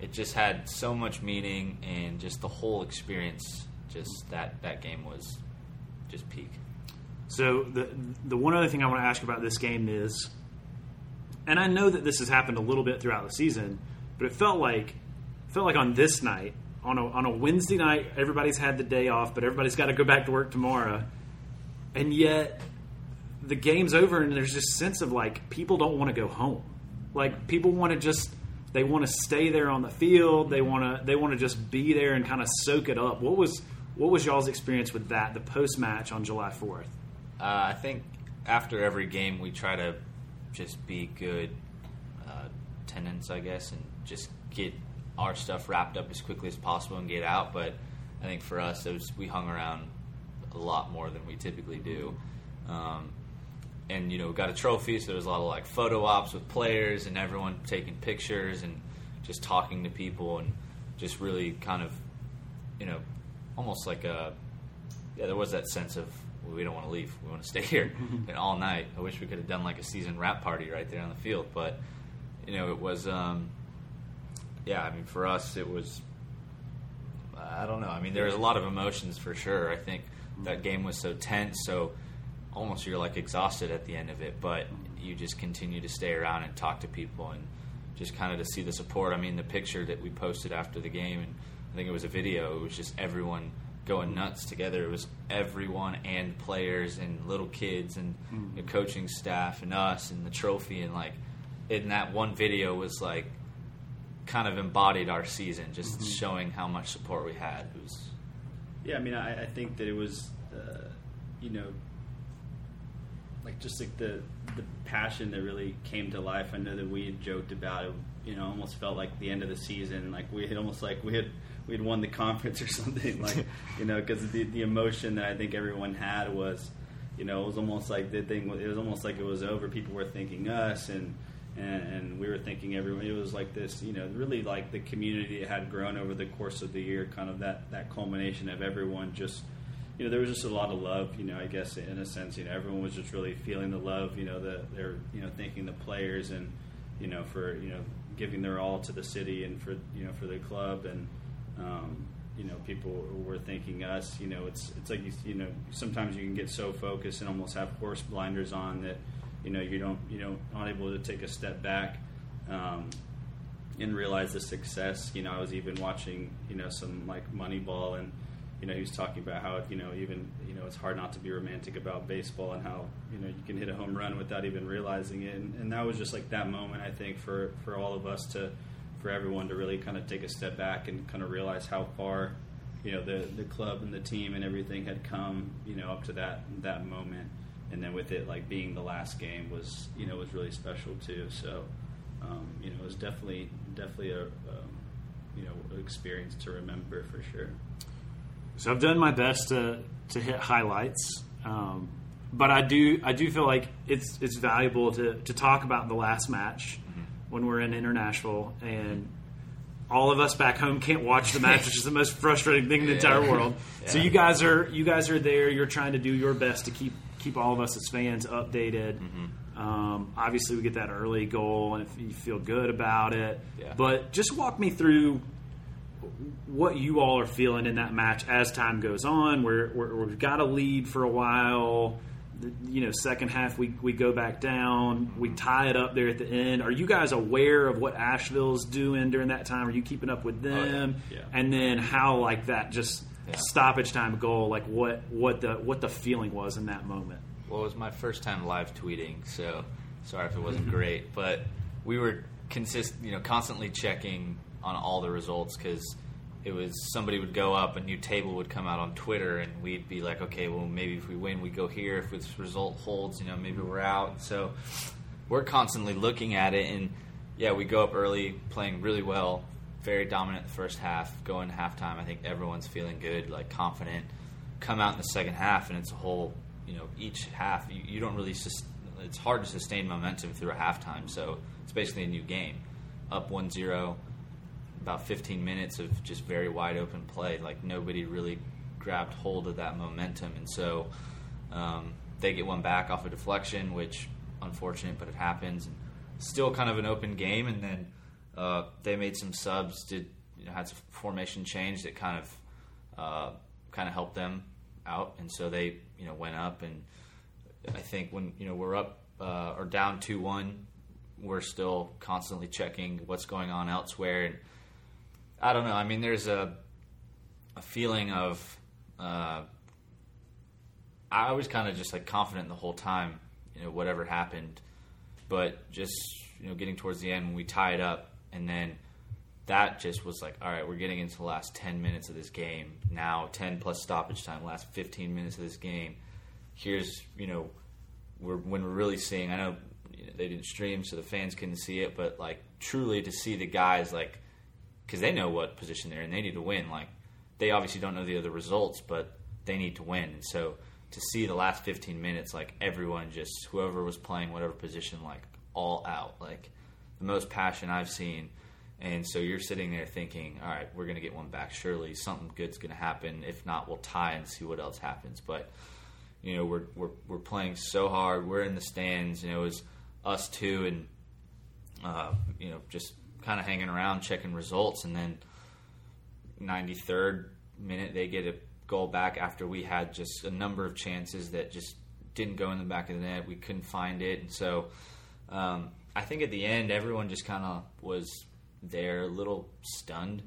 it just had so much meaning, and just the whole experience. Just that that game was just peak. So the the one other thing I want to ask about this game is, and I know that this has happened a little bit throughout the season, but it felt like felt like on this night, on a on a Wednesday night, everybody's had the day off, but everybody's got to go back to work tomorrow, and yet the game's over, and there's this sense of like people don't want to go home, like people want to just. They want to stay there on the field. They want to. They want to just be there and kind of soak it up. What was what was y'all's experience with that? The post match on July fourth. Uh, I think after every game, we try to just be good uh, tenants, I guess, and just get our stuff wrapped up as quickly as possible and get out. But I think for us, was, we hung around a lot more than we typically do. Um, and you know, we got a trophy, so there was a lot of like photo ops with players and everyone taking pictures and just talking to people and just really kind of, you know, almost like a yeah, there was that sense of well, we don't want to leave. We want to stay here and all night. I wish we could have done like a season wrap party right there on the field, but you know, it was. Um, yeah, I mean, for us, it was. I don't know. I mean, there was a lot of emotions for sure. I think that game was so tense, so almost you're like exhausted at the end of it, but you just continue to stay around and talk to people and just kind of to see the support. I mean, the picture that we posted after the game, and I think it was a video. It was just everyone going nuts together. It was everyone and players and little kids and the coaching staff and us and the trophy and like in that one video was like kind of embodied our season, just showing how much support we had. It was Yeah, I mean, I, I think that it was, uh, you know, just like the the passion that really came to life. I know that we had joked about it. You know, almost felt like the end of the season. Like we had almost like we had we had won the conference or something. Like you know, because the the emotion that I think everyone had was, you know, it was almost like the thing. It was almost like it was over. People were thinking us and. And, and we were thinking everyone. It was like this, you know, really like the community had grown over the course of the year. Kind of that that culmination of everyone just you know, there was just a lot of love. You know, I guess in a sense, you know, everyone was just really feeling the love. You know, that they're you know thanking the players and you know for you know giving their all to the city and for you know for the club and um, you know people were thanking us. You know, it's it's like you, you know sometimes you can get so focused and almost have horse blinders on that you know you don't you know not able to take a step back. Um, and realize the success. You know, I was even watching, you know, some like Moneyball, and you know, he was talking about how you know even you know it's hard not to be romantic about baseball and how you know you can hit a home run without even realizing it. And, and that was just like that moment, I think, for for all of us to, for everyone to really kind of take a step back and kind of realize how far, you know, the the club and the team and everything had come, you know, up to that that moment. And then with it like being the last game was you know was really special too. So um, you know, it was definitely definitely a um, you know experience to remember for sure. So I've done my best to to hit highlights, um, but I do I do feel like it's it's valuable to to talk about the last match mm-hmm. when we're in Inter Nashville and. All of us back home can't watch the match, which is the most frustrating thing in the yeah. entire world. Yeah. So you guys are you guys are there. You're trying to do your best to keep keep all of us as fans updated. Mm-hmm. Um, obviously, we get that early goal, and if you feel good about it. Yeah. But just walk me through what you all are feeling in that match as time goes on. We're, we have got a lead for a while. You know, second half we, we go back down. We tie it up there at the end. Are you guys aware of what Asheville's doing during that time? Are you keeping up with them? Oh, yeah. Yeah. And then how like that just yeah. stoppage time goal, like what what the what the feeling was in that moment? Well, it was my first time live tweeting, so sorry if it wasn't mm-hmm. great. But we were consist, you know, constantly checking on all the results because it was somebody would go up, a new table would come out on Twitter, and we'd be like, okay, well, maybe if we win, we go here. If this result holds, you know, maybe we're out. So we're constantly looking at it, and yeah, we go up early, playing really well, very dominant the first half. Going to halftime, I think everyone's feeling good, like confident. Come out in the second half, and it's a whole you know each half you, you don't really sus- it's hard to sustain momentum through a halftime so it's basically a new game up 1-0 about 15 minutes of just very wide open play like nobody really grabbed hold of that momentum. And so um, they get one back off a deflection which unfortunate but it happens. And still kind of an open game and then uh, they made some subs did you know, had some formation change that kind of uh, kind of helped them out. And so they you know went up, and I think when you know we're up uh, or down two one, we're still constantly checking what's going on elsewhere. And I don't know. I mean, there's a a feeling of uh, I was kind of just like confident the whole time, you know, whatever happened, but just you know getting towards the end when we tie it up, and then that just was like, all right, we're getting into the last 10 minutes of this game. Now, 10 plus stoppage time, last 15 minutes of this game. Here's, you know, we're, when we're really seeing, I know they didn't stream so the fans couldn't see it, but like truly to see the guys, like, because they know what position they're in, they need to win. Like, they obviously don't know the other results, but they need to win. And so to see the last 15 minutes, like, everyone just, whoever was playing whatever position, like, all out, like, the most passion I've seen and so you're sitting there thinking, all right, we're going to get one back. Surely something good's going to happen. If not, we'll tie and see what else happens. But you know, we're we're we're playing so hard. We're in the stands. You know, it was us two, and uh, you know, just kind of hanging around, checking results, and then 93rd minute they get a goal back after we had just a number of chances that just didn't go in the back of the net. We couldn't find it, and so. Um, I think at the end, everyone just kind of was they're a little stunned.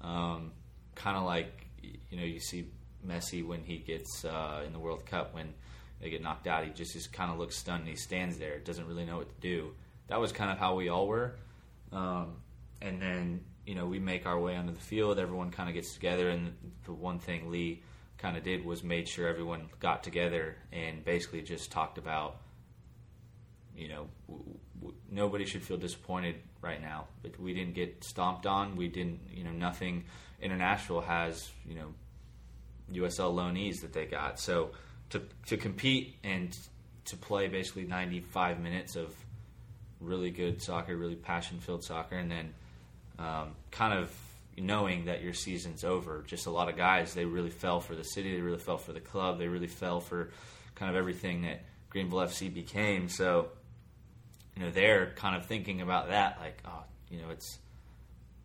Um, kind of like you know you see Messi when he gets uh, in the World Cup when they get knocked out. He just, just kind of looks stunned. he stands there, doesn't really know what to do. That was kind of how we all were. Um, and then you know we make our way onto the field. Everyone kind of gets together, and the one thing Lee kind of did was made sure everyone got together and basically just talked about you know w- w- nobody should feel disappointed right now. But we didn't get stomped on. We didn't, you know, nothing. Inter Nashville has, you know, USL loanees that they got. So to to compete and to play basically 95 minutes of really good soccer, really passion filled soccer, and then um, kind of knowing that your season's over. Just a lot of guys, they really fell for the city, they really fell for the club, they really fell for kind of everything that Greenville FC became. So, you know, they're kind of thinking about that, like, oh, you know, it's,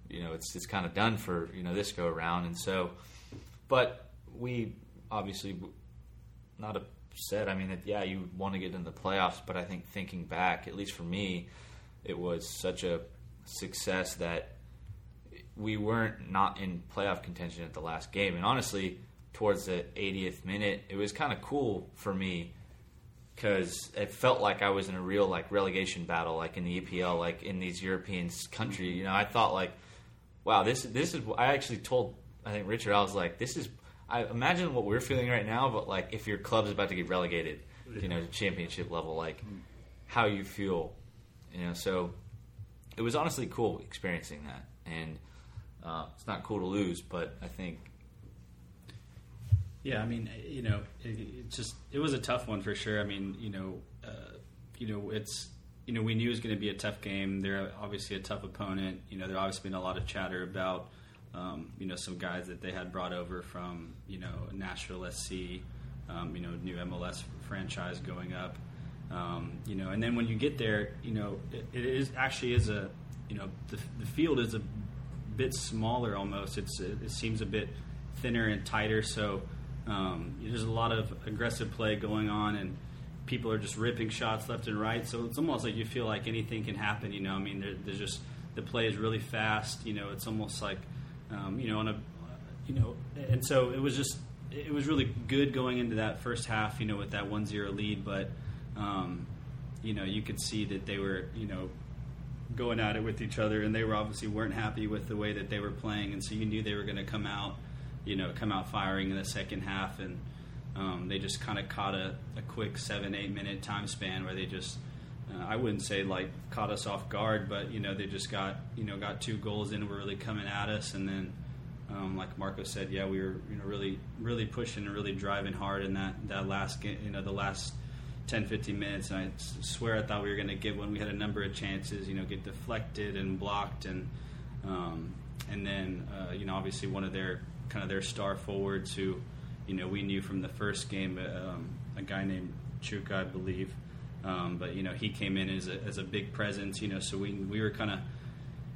you know, it's it's kind of done for you know this go around, and so, but we obviously not upset. I mean, yeah, you want to get into the playoffs, but I think thinking back, at least for me, it was such a success that we weren't not in playoff contention at the last game. And honestly, towards the 80th minute, it was kind of cool for me because it felt like I was in a real like relegation battle, like in the EPL, like in these European countries. You know, I thought like, wow, this this is. I actually told I think Richard, I was like, this is. I imagine what we're feeling right now, but like if your club's about to get relegated, you know, to championship level, like how you feel, you know. So it was honestly cool experiencing that, and uh, it's not cool to lose, but I think Yeah, I mean, you know, it, it just it was a tough one for sure. I mean, you know, uh, you know, it's you know we knew it was going to be a tough game. They're obviously a tough opponent. You know, there obviously been a lot of chatter about um, you know some guys that they had brought over from you know Nashville SC, um, you know, new MLS franchise going up. Um, you know, and then when you get there, you know, it, it is actually is a you know the, the field is a bit smaller almost. It's it seems a bit thinner and tighter. So um, there's a lot of aggressive play going on, and people are just ripping shots left and right. So it's almost like you feel like anything can happen. You know, I mean, there, there's just the play is really fast. You know, it's almost like um, you know on a you know, and so it was just it was really good going into that first half. You know, with that 1-0 lead, but um, you know, you could see that they were you know going at it with each other, and they were obviously weren't happy with the way that they were playing, and so you knew they were going to come out, you know, come out firing in the second half, and um, they just kind of caught a, a quick seven eight minute time span where they just. Uh, I wouldn't say like caught us off guard, but you know they just got you know got two goals in, were really coming at us, and then um, like Marco said, yeah, we were you know really really pushing and really driving hard in that that last game, you know the last 10, 15 minutes, and I swear I thought we were going to get one. We had a number of chances, you know, get deflected and blocked, and um, and then uh, you know, obviously one of their kind of their star forwards, who you know we knew from the first game, um, a guy named Chuka, I believe, um, but you know he came in as a, as a big presence, you know, so we we were kind of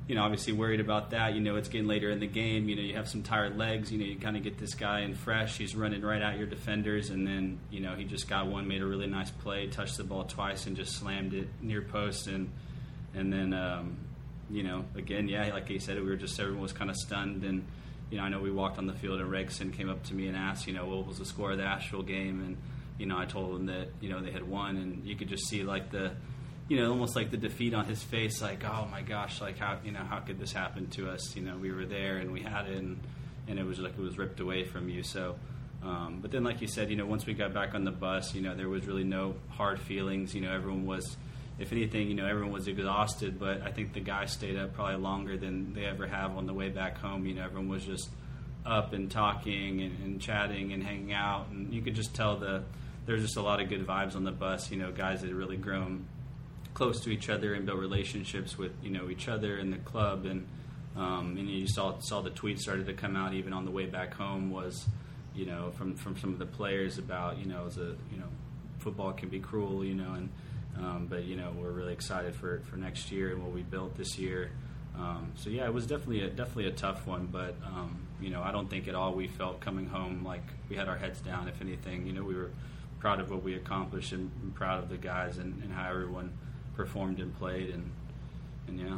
you know, obviously worried about that. You know, it's getting later in the game. You know, you have some tired legs. You know, you kind of get this guy in fresh. He's running right at your defenders, and then you know he just got one, made a really nice play, touched the ball twice, and just slammed it near post, and and then um, you know again, yeah, like he said, we were just everyone was kind of stunned, and you know I know we walked on the field, and Regson came up to me and asked, you know, what was the score of the Asheville game, and you know I told him that you know they had won, and you could just see like the you know, almost like the defeat on his face, like, oh my gosh, like how you know how could this happen to us? You know, we were there and we had it, and, and it was like it was ripped away from you. So, um, but then, like you said, you know, once we got back on the bus, you know, there was really no hard feelings. You know, everyone was, if anything, you know, everyone was exhausted. But I think the guys stayed up probably longer than they ever have on the way back home. You know, everyone was just up and talking and, and chatting and hanging out, and you could just tell the there's just a lot of good vibes on the bus. You know, guys that had really grown close to each other and built relationships with you know each other and the club and um, and you saw saw the tweets started to come out even on the way back home was you know from from some of the players about you know as a you know football can be cruel you know and um, but you know we're really excited for for next year and what we built this year um, so yeah it was definitely a definitely a tough one but um, you know I don't think at all we felt coming home like we had our heads down if anything you know we were proud of what we accomplished and proud of the guys and, and how everyone performed and played and and yeah.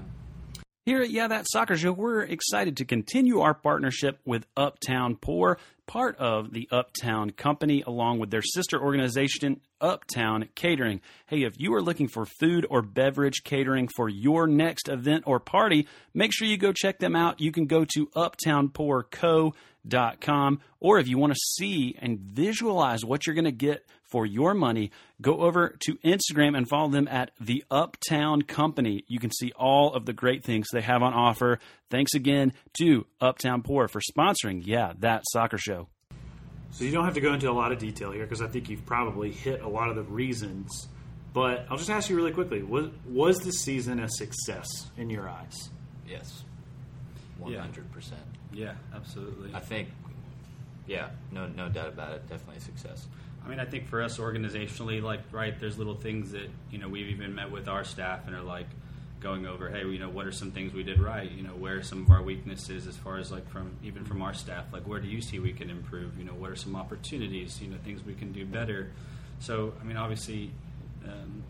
Here at Yeah That Soccer Show, we're excited to continue our partnership with Uptown Pour, part of the Uptown Company, along with their sister organization, Uptown Catering. Hey, if you are looking for food or beverage catering for your next event or party, make sure you go check them out. You can go to uptownpourco.com, or if you want to see and visualize what you're going to get for your money, go over to Instagram and follow them at the Uptown Company. You can see all of the great things they have on offer. Thanks again to Uptown Pour for sponsoring, yeah, that soccer show. So you don't have to go into a lot of detail here because I think you've probably hit a lot of the reasons. But I'll just ask you really quickly: was was this season a success in your eyes? yes, one hundred percent. Yeah, absolutely. I think, yeah, no, no doubt about it. Definitely a success. I mean, I think for us organizationally, like, right, there's little things that you know we've even met with our staff and are like going over, hey, you know, what are some things we did right? You know, where are some of our weaknesses as far as like from even from our staff, like where do you see we can improve? You know, what are some opportunities? You know, things we can do better. So, I mean, obviously. Um,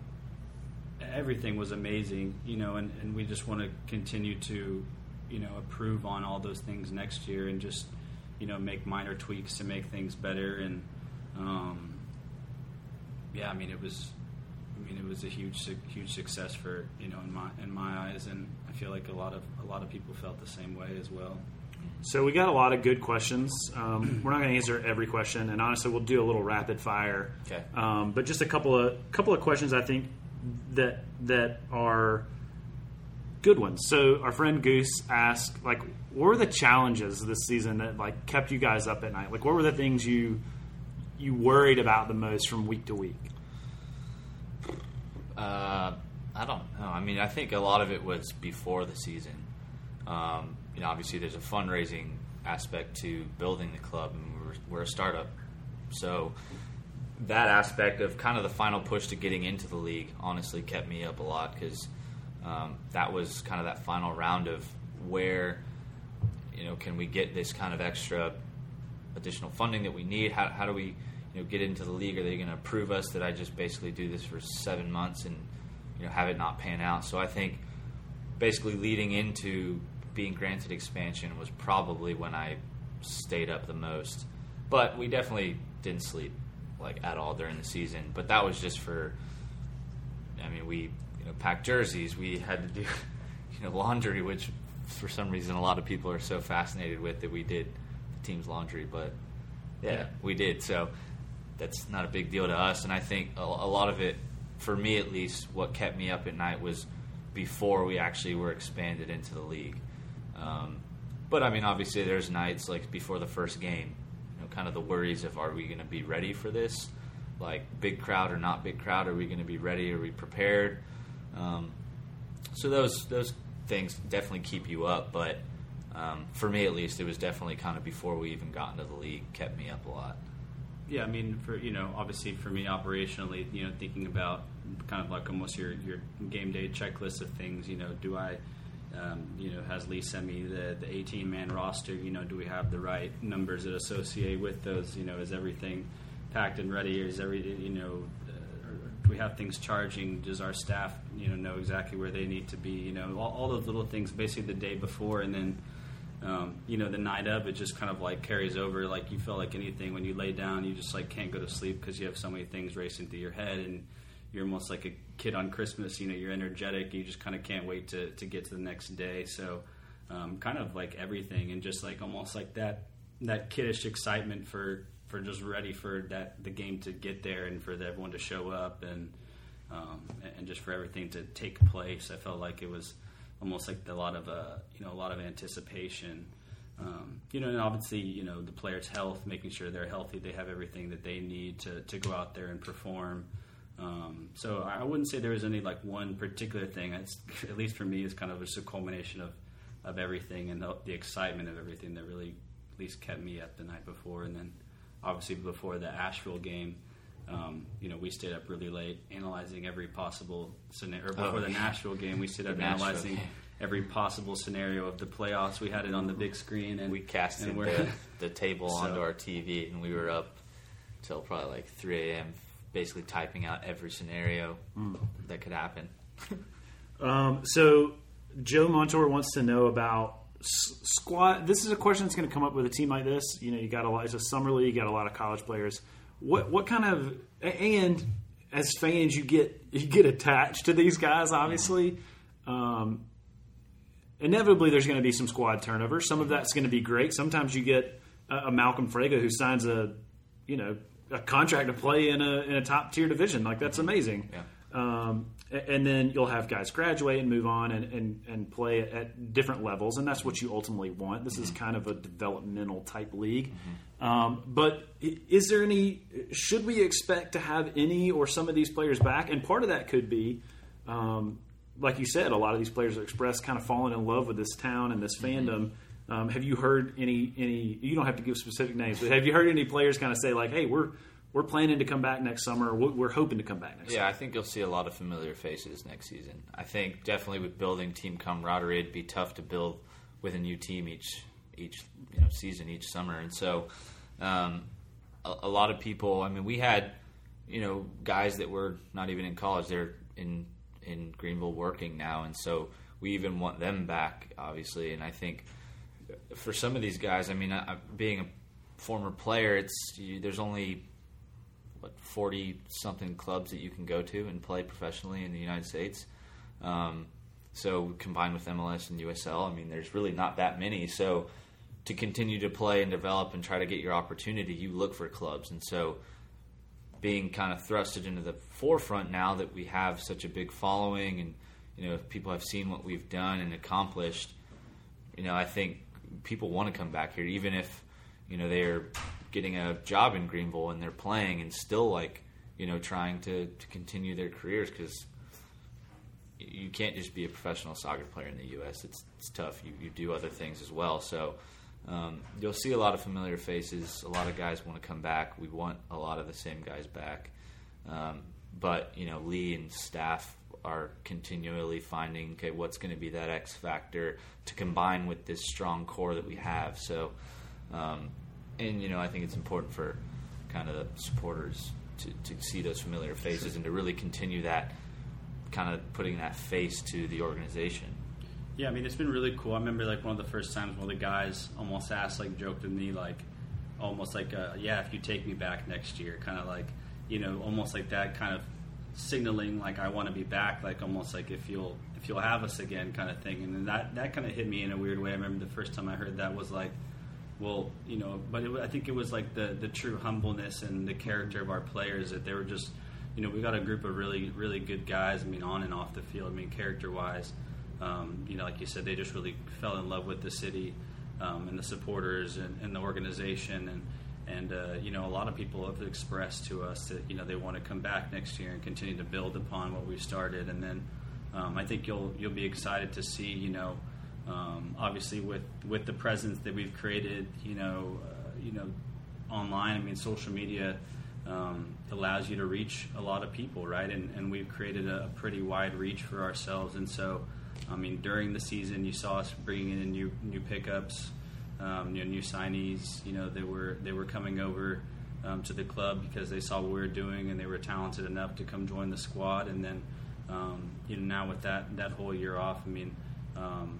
everything was amazing, you know, and, and we just want to continue to, you know, improve on all those things next year and just, you know, make minor tweaks to make things better. And, um, yeah, I mean, it was, I mean, it was a huge, huge success for, you know, in my, in my eyes. And I feel like a lot of, a lot of people felt the same way as well. So we got a lot of good questions. Um, we're not going to answer every question, and honestly, we'll do a little rapid fire. Okay. Um, but just a couple of couple of questions I think that that are good ones. So our friend Goose asked, like, what were the challenges this season that like kept you guys up at night? Like, what were the things you you worried about the most from week to week? Uh, I don't know. I mean, I think a lot of it was before the season. Um, you know, obviously there's a fundraising aspect to building the club, and we're, we're a startup, so that aspect of kind of the final push to getting into the league honestly kept me up a lot because um, that was kind of that final round of where you know can we get this kind of extra additional funding that we need how, how do we you know get into the league are they going to approve us that i just basically do this for seven months and you know have it not pan out so i think basically leading into being granted expansion was probably when i stayed up the most but we definitely didn't sleep like at all during the season. But that was just for. I mean, we you know packed jerseys. We had to do you know laundry, which for some reason a lot of people are so fascinated with that we did the team's laundry. But yeah, yeah. we did. So that's not a big deal to us. And I think a, a lot of it, for me at least, what kept me up at night was before we actually were expanded into the league. Um, but I mean, obviously, there's nights like before the first game kind of the worries of are we going to be ready for this? Like big crowd or not big crowd? Are we going to be ready? Are we prepared? Um, so those those things definitely keep you up. But um, for me, at least, it was definitely kind of before we even got into the league, kept me up a lot. Yeah, I mean, for you know, obviously for me operationally, you know, thinking about kind of like almost your your game day checklist of things. You know, do I um, you know, has Lee sent me the, the 18 man roster? You know, do we have the right numbers that associate with those? You know, is everything packed and ready? Is every, you know, we have things charging? Does our staff, you know, know exactly where they need to be? You know, all, all those little things basically the day before and then, um, you know, the night of, it just kind of like carries over. Like you feel like anything when you lay down, you just like can't go to sleep because you have so many things racing through your head and, you're almost like a kid on Christmas. You know, you're energetic. You just kind of can't wait to, to get to the next day. So, um, kind of like everything, and just like almost like that that kiddish excitement for for just ready for that the game to get there and for everyone to show up and um, and just for everything to take place. I felt like it was almost like a lot of uh, you know a lot of anticipation. Um, you know, and obviously, you know, the players' health, making sure they're healthy, they have everything that they need to, to go out there and perform. Um, so I wouldn't say there was any like one particular thing. It's, at least for me, it's kind of just a culmination of, of everything and the, the, excitement of everything that really at least kept me up the night before. And then obviously before the Asheville game, um, you know, we stayed up really late analyzing every possible scenario. Or before oh, the Nashville game, we stayed up analyzing every possible scenario of the playoffs. We had it on the big screen, and we casted the, the, table so, onto our TV, and we were up till probably like 3 a.m basically typing out every scenario mm. that could happen. um, so Joe Montour wants to know about squad. This is a question that's going to come up with a team like this. You know, you got a lot. It's a summer league. You got a lot of college players. What what kind of and as fans you get you get attached to these guys. Obviously, um, inevitably there's going to be some squad turnover. Some of that's going to be great. Sometimes you get a, a Malcolm Frega who signs a you know a contract to play in a in a top tier division. Like that's amazing. Yeah. Um, and then you'll have guys graduate and move on and, and, and play at different levels, and that's what you ultimately want. This mm-hmm. is kind of a developmental type league. Mm-hmm. Um, but is there any? Should we expect to have any or some of these players back? And part of that could be, um, like you said, a lot of these players have expressed kind of falling in love with this town and this fandom. Um, have you heard any any? You don't have to give specific names, but have you heard any players kind of say like, "Hey, we're we're planning to come back next summer. We're hoping to come back next." Year. Yeah, summer. I think you'll see a lot of familiar faces next season. I think definitely with building team camaraderie, it'd be tough to build with a new team each each you know season, each summer, and so um, a, a lot of people. I mean, we had you know guys that were not even in college; they're in in Greenville working now, and so we even want them back, obviously. And I think for some of these guys, I mean, I, being a former player, it's you, there's only what forty something clubs that you can go to and play professionally in the United States. Um, so combined with MLS and USL, I mean, there's really not that many. So to continue to play and develop and try to get your opportunity, you look for clubs, and so being kind of thrusted into the forefront now that we have such a big following and you know people have seen what we've done and accomplished you know i think people want to come back here even if you know they're getting a job in greenville and they're playing and still like you know trying to, to continue their careers because you can't just be a professional soccer player in the us it's, it's tough you, you do other things as well so um, you'll see a lot of familiar faces. A lot of guys want to come back. We want a lot of the same guys back. Um, but you know, Lee and staff are continually finding okay, what's going to be that X factor to combine with this strong core that we have. So, um, and you know, I think it's important for kind of the supporters to, to see those familiar faces and to really continue that kind of putting that face to the organization. Yeah, I mean it's been really cool. I remember like one of the first times one of the guys almost asked, like, joked with me, like, almost like, uh, "Yeah, if you take me back next year," kind of like, you know, almost like that kind of signaling, like, I want to be back, like almost like if you'll if you'll have us again, kind of thing. And then that that kind of hit me in a weird way. I remember the first time I heard that was like, well, you know, but it, I think it was like the the true humbleness and the character of our players that they were just, you know, we got a group of really really good guys. I mean, on and off the field. I mean, character wise. Um, you know, like you said, they just really fell in love with the city um, and the supporters and, and, the organization. And, and uh, you know, a lot of people have expressed to us that, you know, they want to come back next year and continue to build upon what we started. And then um, I think you'll, you'll be excited to see, you know, um, obviously with, with the presence that we've created, you know, uh, you know, online, I mean, social media um, allows you to reach a lot of people, right? And, and we've created a, pretty wide reach for ourselves. And so, I mean, during the season, you saw us bringing in new new pickups, um, you know, new signees. You know, they were they were coming over um, to the club because they saw what we were doing and they were talented enough to come join the squad. And then, um, you know, now with that that whole year off, I mean, um,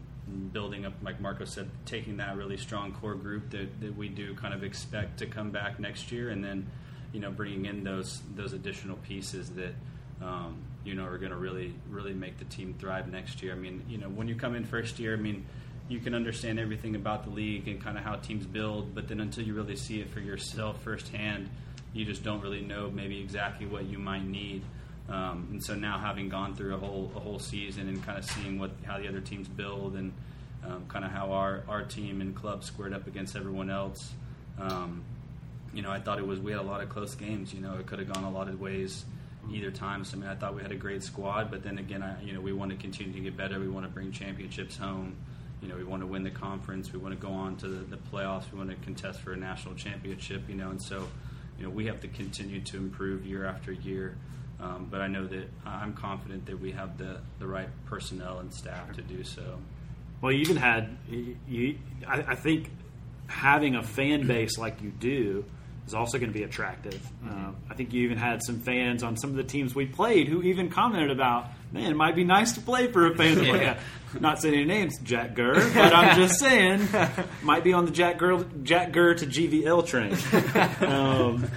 building up, like Marco said, taking that really strong core group that, that we do kind of expect to come back next year, and then, you know, bringing in those those additional pieces that. Um, you know, are going to really, really make the team thrive next year. I mean, you know, when you come in first year, I mean, you can understand everything about the league and kind of how teams build, but then until you really see it for yourself firsthand, you just don't really know maybe exactly what you might need. Um, and so now, having gone through a whole a whole season and kind of seeing what how the other teams build and um, kind of how our our team and club squared up against everyone else, um, you know, I thought it was we had a lot of close games. You know, it could have gone a lot of ways either time. So I mean, I thought we had a great squad, but then again, I, you know, we want to continue to get better. We want to bring championships home. You know, we want to win the conference. We want to go on to the, the playoffs. We want to contest for a national championship. You know, and so, you know, we have to continue to improve year after year. Um, but I know that I'm confident that we have the, the right personnel and staff to do so. Well, you even had, you, I, I think, having a fan base like you do is also going to be attractive. Mm-hmm. Uh, I think you even had some fans on some of the teams we played who even commented about, man, it might be nice to play for a fan. yeah. Not saying any names, Jack Gurr, but I'm just saying, might be on the Jack Gurr, Jack Gurr to GVL train. Um,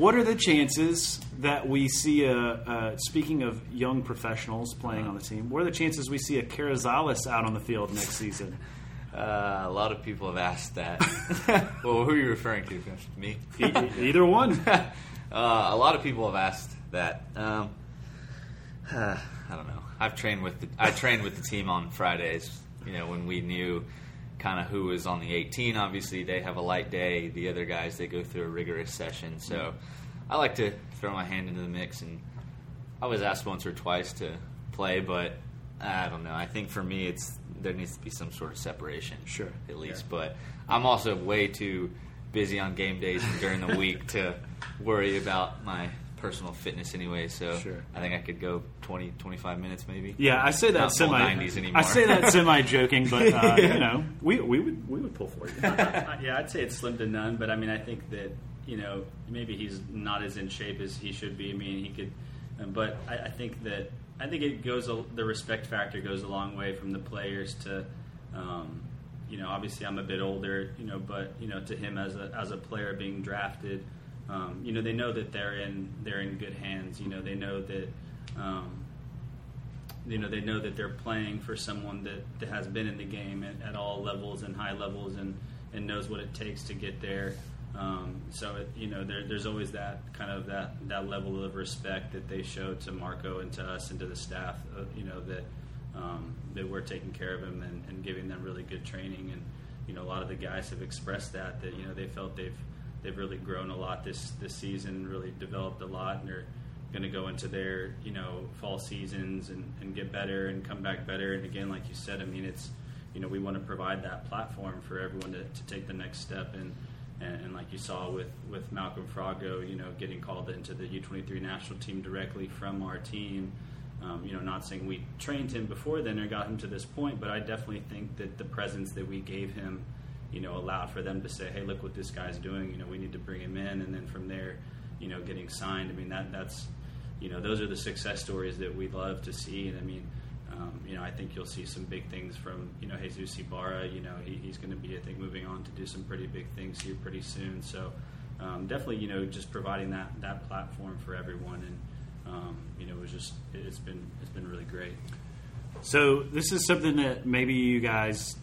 what are the chances that we see a, uh, speaking of young professionals playing on the team, what are the chances we see a Carrizales out on the field next season? Uh, a lot of people have asked that. well, who are you referring to? Me? either one. uh, a lot of people have asked that. Um, I don't know. I've trained with the, I trained with the team on Fridays. You know, when we knew kind of who is on the 18. Obviously, they have a light day. The other guys they go through a rigorous session. So I like to throw my hand into the mix and I was asked once or twice to play, but I don't know. I think for me, it's there needs to be some sort of separation, Sure. at least. But I'm also way too busy on game days and during the week to worry about my personal fitness anyway. So Sure. I think I could go 20, 25 minutes maybe. Yeah, I say that Not semi. 90s anymore. I say that semi joking, but uh, you know, we we would we would pull for you. Yeah, I'd say it's slim to none, but I mean, I think that you know maybe he's not as in shape as he should be. I mean, he could, um, but I, I think that I think it goes a, the respect factor goes a long way from the players to, um, you know, obviously I'm a bit older, you know, but you know, to him as a as a player being drafted, um, you know, they know that they're in they're in good hands. You know, they know that. Um, you know they know that they're playing for someone that, that has been in the game at, at all levels and high levels and, and knows what it takes to get there. Um, so it, you know there, there's always that kind of that, that level of respect that they show to Marco and to us and to the staff. Uh, you know that um, that we're taking care of him and, and giving them really good training. And you know a lot of the guys have expressed that that you know they felt they've they've really grown a lot this this season, really developed a lot, and they're going to go into their you know fall seasons and, and get better and come back better. And again, like you said, I mean it's you know we want to provide that platform for everyone to, to take the next step and. And, and like you saw with, with Malcolm Frago, you know, getting called into the U23 national team directly from our team, um, you know, not saying we trained him before then or got him to this point, but I definitely think that the presence that we gave him, you know, allowed for them to say, "Hey, look what this guy's doing. You know, we need to bring him in." And then from there, you know, getting signed. I mean, that that's, you know, those are the success stories that we love to see. And I mean, um, you know, I think you'll see some big things from you know Jesus Ibarra. You know, he, he's going to be, I think, moving on to do some pretty big things here pretty soon. So um, definitely, you know, just providing that that platform for everyone, and um, you know, it was just it's been it's been really great. So this is something that maybe you guys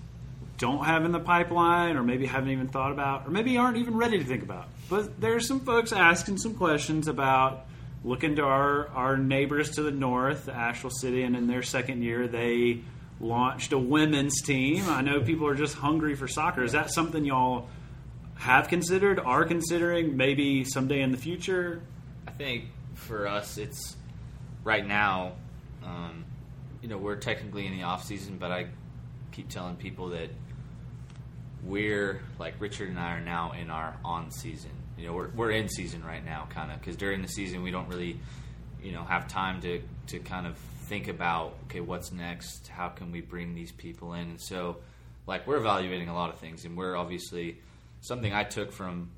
don't have in the pipeline, or maybe haven't even thought about, or maybe aren't even ready to think about. But there's some folks asking some questions about looking to our our neighbors to the north, Asheville City, and in their second year they launched a women's team. I know people are just hungry for soccer. Is that something y'all have considered, are considering, maybe someday in the future? I think for us, it's right now. Um, you know, we're technically in the off season, but I keep telling people that we're like Richard and I are now in our on season. You know, we're we're in season right now, kind of, because during the season we don't really, you know, have time to to kind of think about okay, what's next? How can we bring these people in? And so, like, we're evaluating a lot of things, and we're obviously something I took from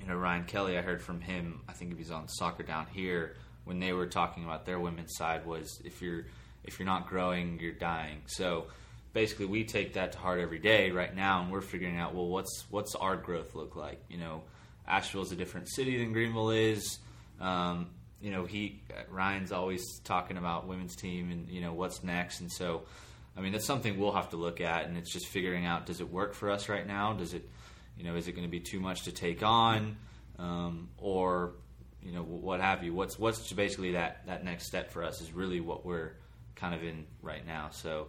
you know Ryan Kelly. I heard from him. I think he was on Soccer Down Here when they were talking about their women's side was if you're if you're not growing, you're dying. So basically, we take that to heart every day right now, and we're figuring out well, what's what's our growth look like? You know, Asheville's a different city than Greenville is. Um, you know, he Ryan's always talking about women's team and you know what's next, and so. I mean, that's something we'll have to look at, and it's just figuring out: does it work for us right now? Does it, you know, is it going to be too much to take on, um, or you know, what have you? What's what's basically that that next step for us is really what we're kind of in right now. So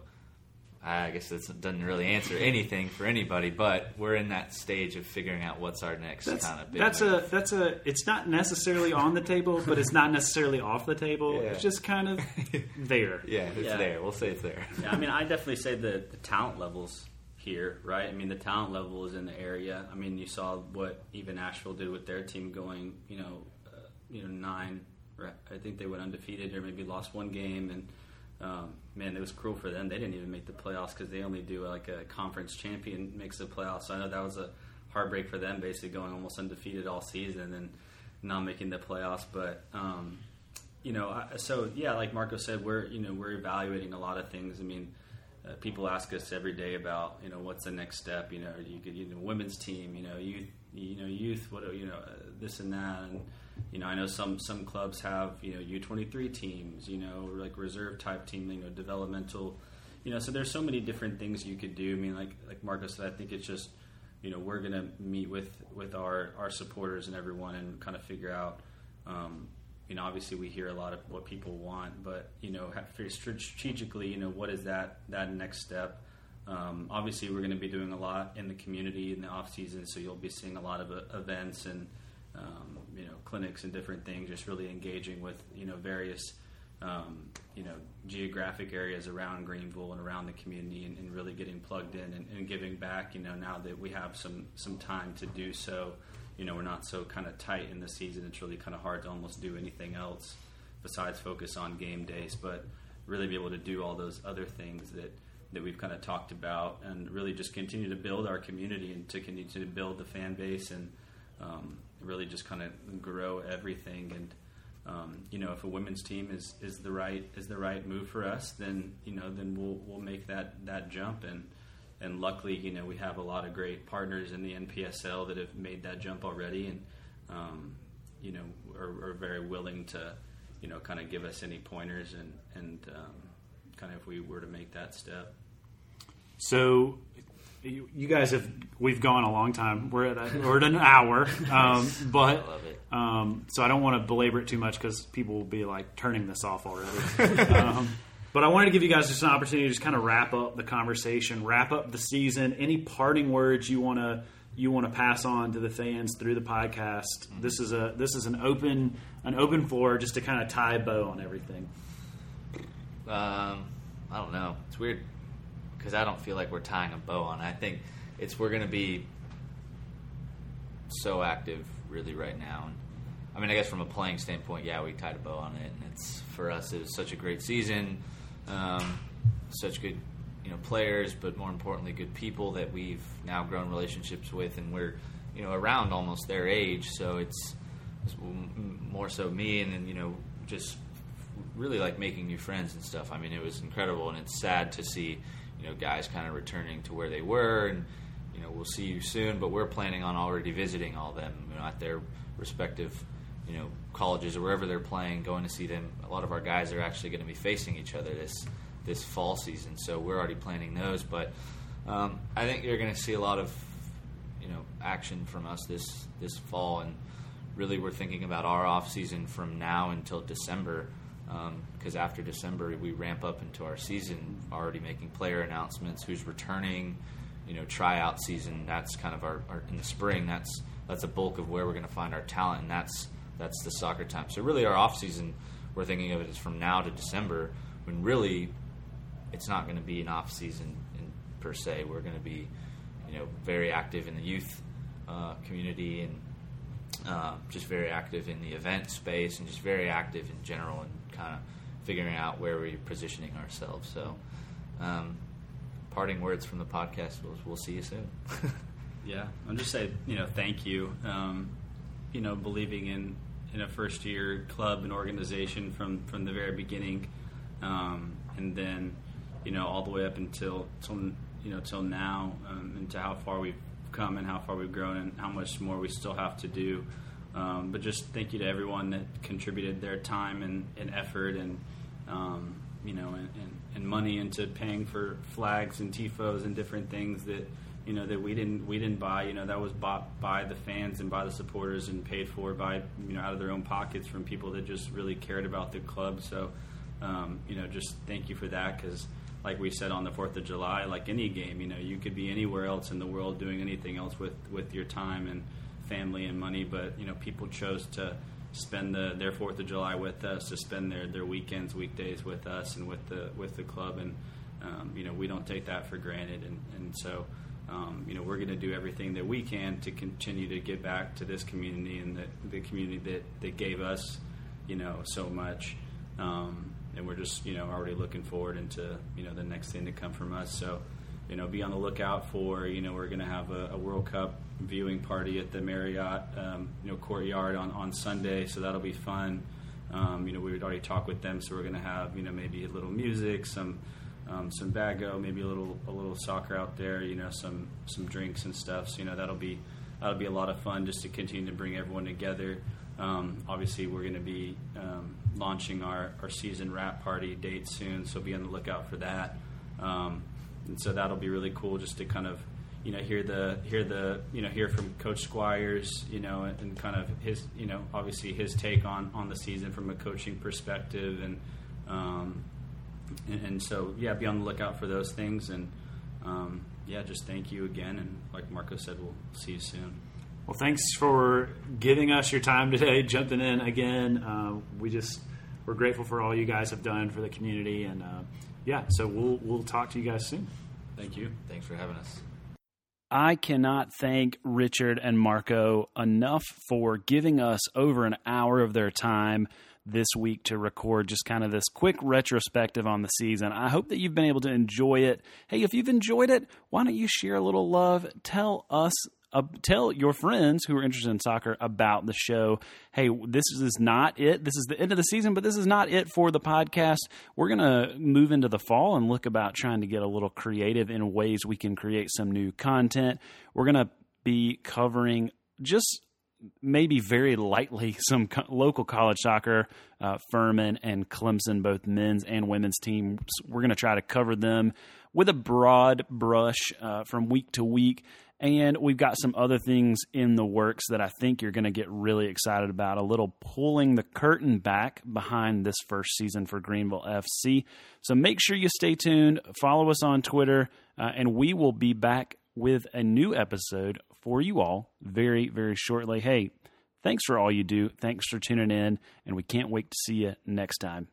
I guess that doesn't really answer anything for anybody, but we're in that stage of figuring out what's our next That's, kind of big that's move. a that's a it's not necessarily on the table, but it's not necessarily off the table. Yeah. It's just kind of there. yeah, it's Yeah. there. We'll say it's there. Yeah, I mean, I definitely say the, the talent levels here, right? I mean, the talent level is in the area. I mean, you saw what even Asheville did with their team going, you know, uh, you know nine. Right? I think they went undefeated or maybe lost one game, and um, man, it was cruel for them. They didn't even make the playoffs because they only do like a conference champion makes the playoffs. So I know that was a heartbreak for them, basically going almost undefeated all season and not making the playoffs. But um, you know, I- so yeah, like Marco said, we're you know we're evaluating a lot of things. I mean, uh, people ask us every day about you know what's the next step. You know, you could you know women's team, you know youth, you know youth, what you know uh, this and that, and you know I know some some clubs have you know U twenty three teams, you know like reserve type team, you know developmental, you know so there's so many different things you could do. I mean, like like Marco said, I think it's just you know we're gonna meet with with our our supporters and everyone and kind of figure out. Um, you know, obviously we hear a lot of what people want, but you know, strategically, you know, what is that that next step? Um, obviously, we're going to be doing a lot in the community in the off season, so you'll be seeing a lot of uh, events and um, you know clinics and different things. Just really engaging with you know various um, you know geographic areas around Greenville and around the community, and, and really getting plugged in and, and, giving back. You know, now that we have some some time to do so, you know, we're not so kind of tight in the season. It's really kind of hard to almost do anything else besides focus on game days, but really be able to do all those other things that that we've kind of talked about, and really just continue to build our community and to continue to build the fan base and um, really just kind of grow everything and um, you know, if a women's team is, is the right is the right move for us, then you know, then we'll we'll make that that jump. And and luckily, you know, we have a lot of great partners in the NPSL that have made that jump already, and um, you know, are, are, very willing to, you know, kind of give us any pointers and and um, kind of if we were to make that step. So you, you, guys have we've gone a long time. We're at a, we're at an hour, um, but um, so I don't want to belabor it too much because people will be like turning this off already. um, but I wanted to give you guys just an opportunity to just kind of wrap up the conversation, wrap up the season. Any parting words you want to you want to pass on to the fans through the podcast? Mm-hmm. This is a this is an open an open floor just to kind of tie a bow on everything. Um, I don't know. It's weird because I don't feel like we're tying a bow on. I think it's we're going to be so active really right now. And I mean, I guess from a playing standpoint, yeah, we tied a bow on it, and it's for us. It was such a great season, um, such good you know players, but more importantly, good people that we've now grown relationships with, and we're you know around almost their age. So it's, it's more so me, and then you know just really like making new friends and stuff. I mean, it was incredible, and it's sad to see you know guys kind of returning to where they were, and you know we'll see you soon. But we're planning on already visiting all them, you know, at their respective you know colleges or wherever they're playing, going to see them. A lot of our guys are actually going to be facing each other this this fall season, so we're already planning those. But um, I think you're going to see a lot of you know action from us this this fall, and really we're thinking about our off season from now until December because um, after December we ramp up into our season, already making player announcements, who's returning, you know, tryout season. That's kind of our, our in the spring. That's that's a bulk of where we're going to find our talent, and that's that's the soccer time. So really, our off season, we're thinking of it as from now to December, when really it's not going to be an off season in, per se. We're going to be, you know, very active in the youth uh, community and uh, just very active in the event space and just very active in general and kind of figuring out where we're positioning ourselves. So, um, parting words from the podcast. We'll, we'll see you soon. yeah, I'll just say you know thank you. Um, you know, believing in in a first year club and organization from from the very beginning, um, and then you know all the way up until till you know till now, um, and to how far we've come and how far we've grown and how much more we still have to do. Um, but just thank you to everyone that contributed their time and, and effort and um, you know and, and, and, money into paying for flags and tifos and different things that you know that we didn't we didn't buy. You know that was bought by the fans and by the supporters and paid for by you know out of their own pockets from people that just really cared about the club. So um, you know just thank you for that because like we said on the Fourth of July, like any game, you know, you could be anywhere else in the world doing anything else with with your time and family and money, but you know, people chose to spend the, their Fourth of July with us, to spend their, their weekends, weekdays with us, and with the with the club, and um, you know, we don't take that for granted, and and so. Um, you know, we're going to do everything that we can to continue to give back to this community and the, the community that, that gave us, you know, so much. Um, and we're just you know already looking forward into you know the next thing to come from us. So you know be on the lookout for you know we're going to have a, a, World Cup viewing party at the Marriott um, you know courtyard on on Sunday, so that'll be fun. Um, you know we would already talk with them, so we're going to have you know maybe a little music, some um, some bago, maybe a little a little soccer out there, you know some some drinks and stuff. So you know that'll be that'll be a lot of fun just to continue to bring everyone together. Um, obviously, we're going to be um, launching our, our season wrap party date soon, so be on the lookout for that. Um, and so that'll be really cool just to kind of you know hear the hear the you know hear from Coach Squires, you know, and, and kind of his you know obviously his take on on the season from a coaching perspective, and um, and, and, so yeah, be on the lookout for those things, and um, yeah, just thank you again, and like Marco said, we'll see you soon. Well, thanks for giving us your time today, jumping in again. Uh, we just we're grateful for all you guys have done for the community, and uh, yeah, so we'll we'll talk to you guys soon. Thank you. Thanks for having us. I cannot thank Richard and Marco enough for giving us over an hour of their time this week to record just kind of this quick retrospective on the season. I hope that you've been able to enjoy it. Hey, if you've enjoyed it, why don't you share a little love? Tell us uh, tell your friends who are interested in soccer about the show. Hey, this is not it. This is the end of the season, but this is not it for the podcast. We're going to move into the fall and look about trying to get a little creative in ways we can create some new content. We're going to be covering just maybe very lightly some co- local college soccer, uh, Furman and Clemson, both men's and women's teams. We're going to try to cover them with a broad brush uh, from week to week. And we've got some other things in the works that I think you're going to get really excited about. A little pulling the curtain back behind this first season for Greenville FC. So make sure you stay tuned, follow us on Twitter, uh, and we will be back with a new episode for you all very, very shortly. Hey, thanks for all you do. Thanks for tuning in, and we can't wait to see you next time.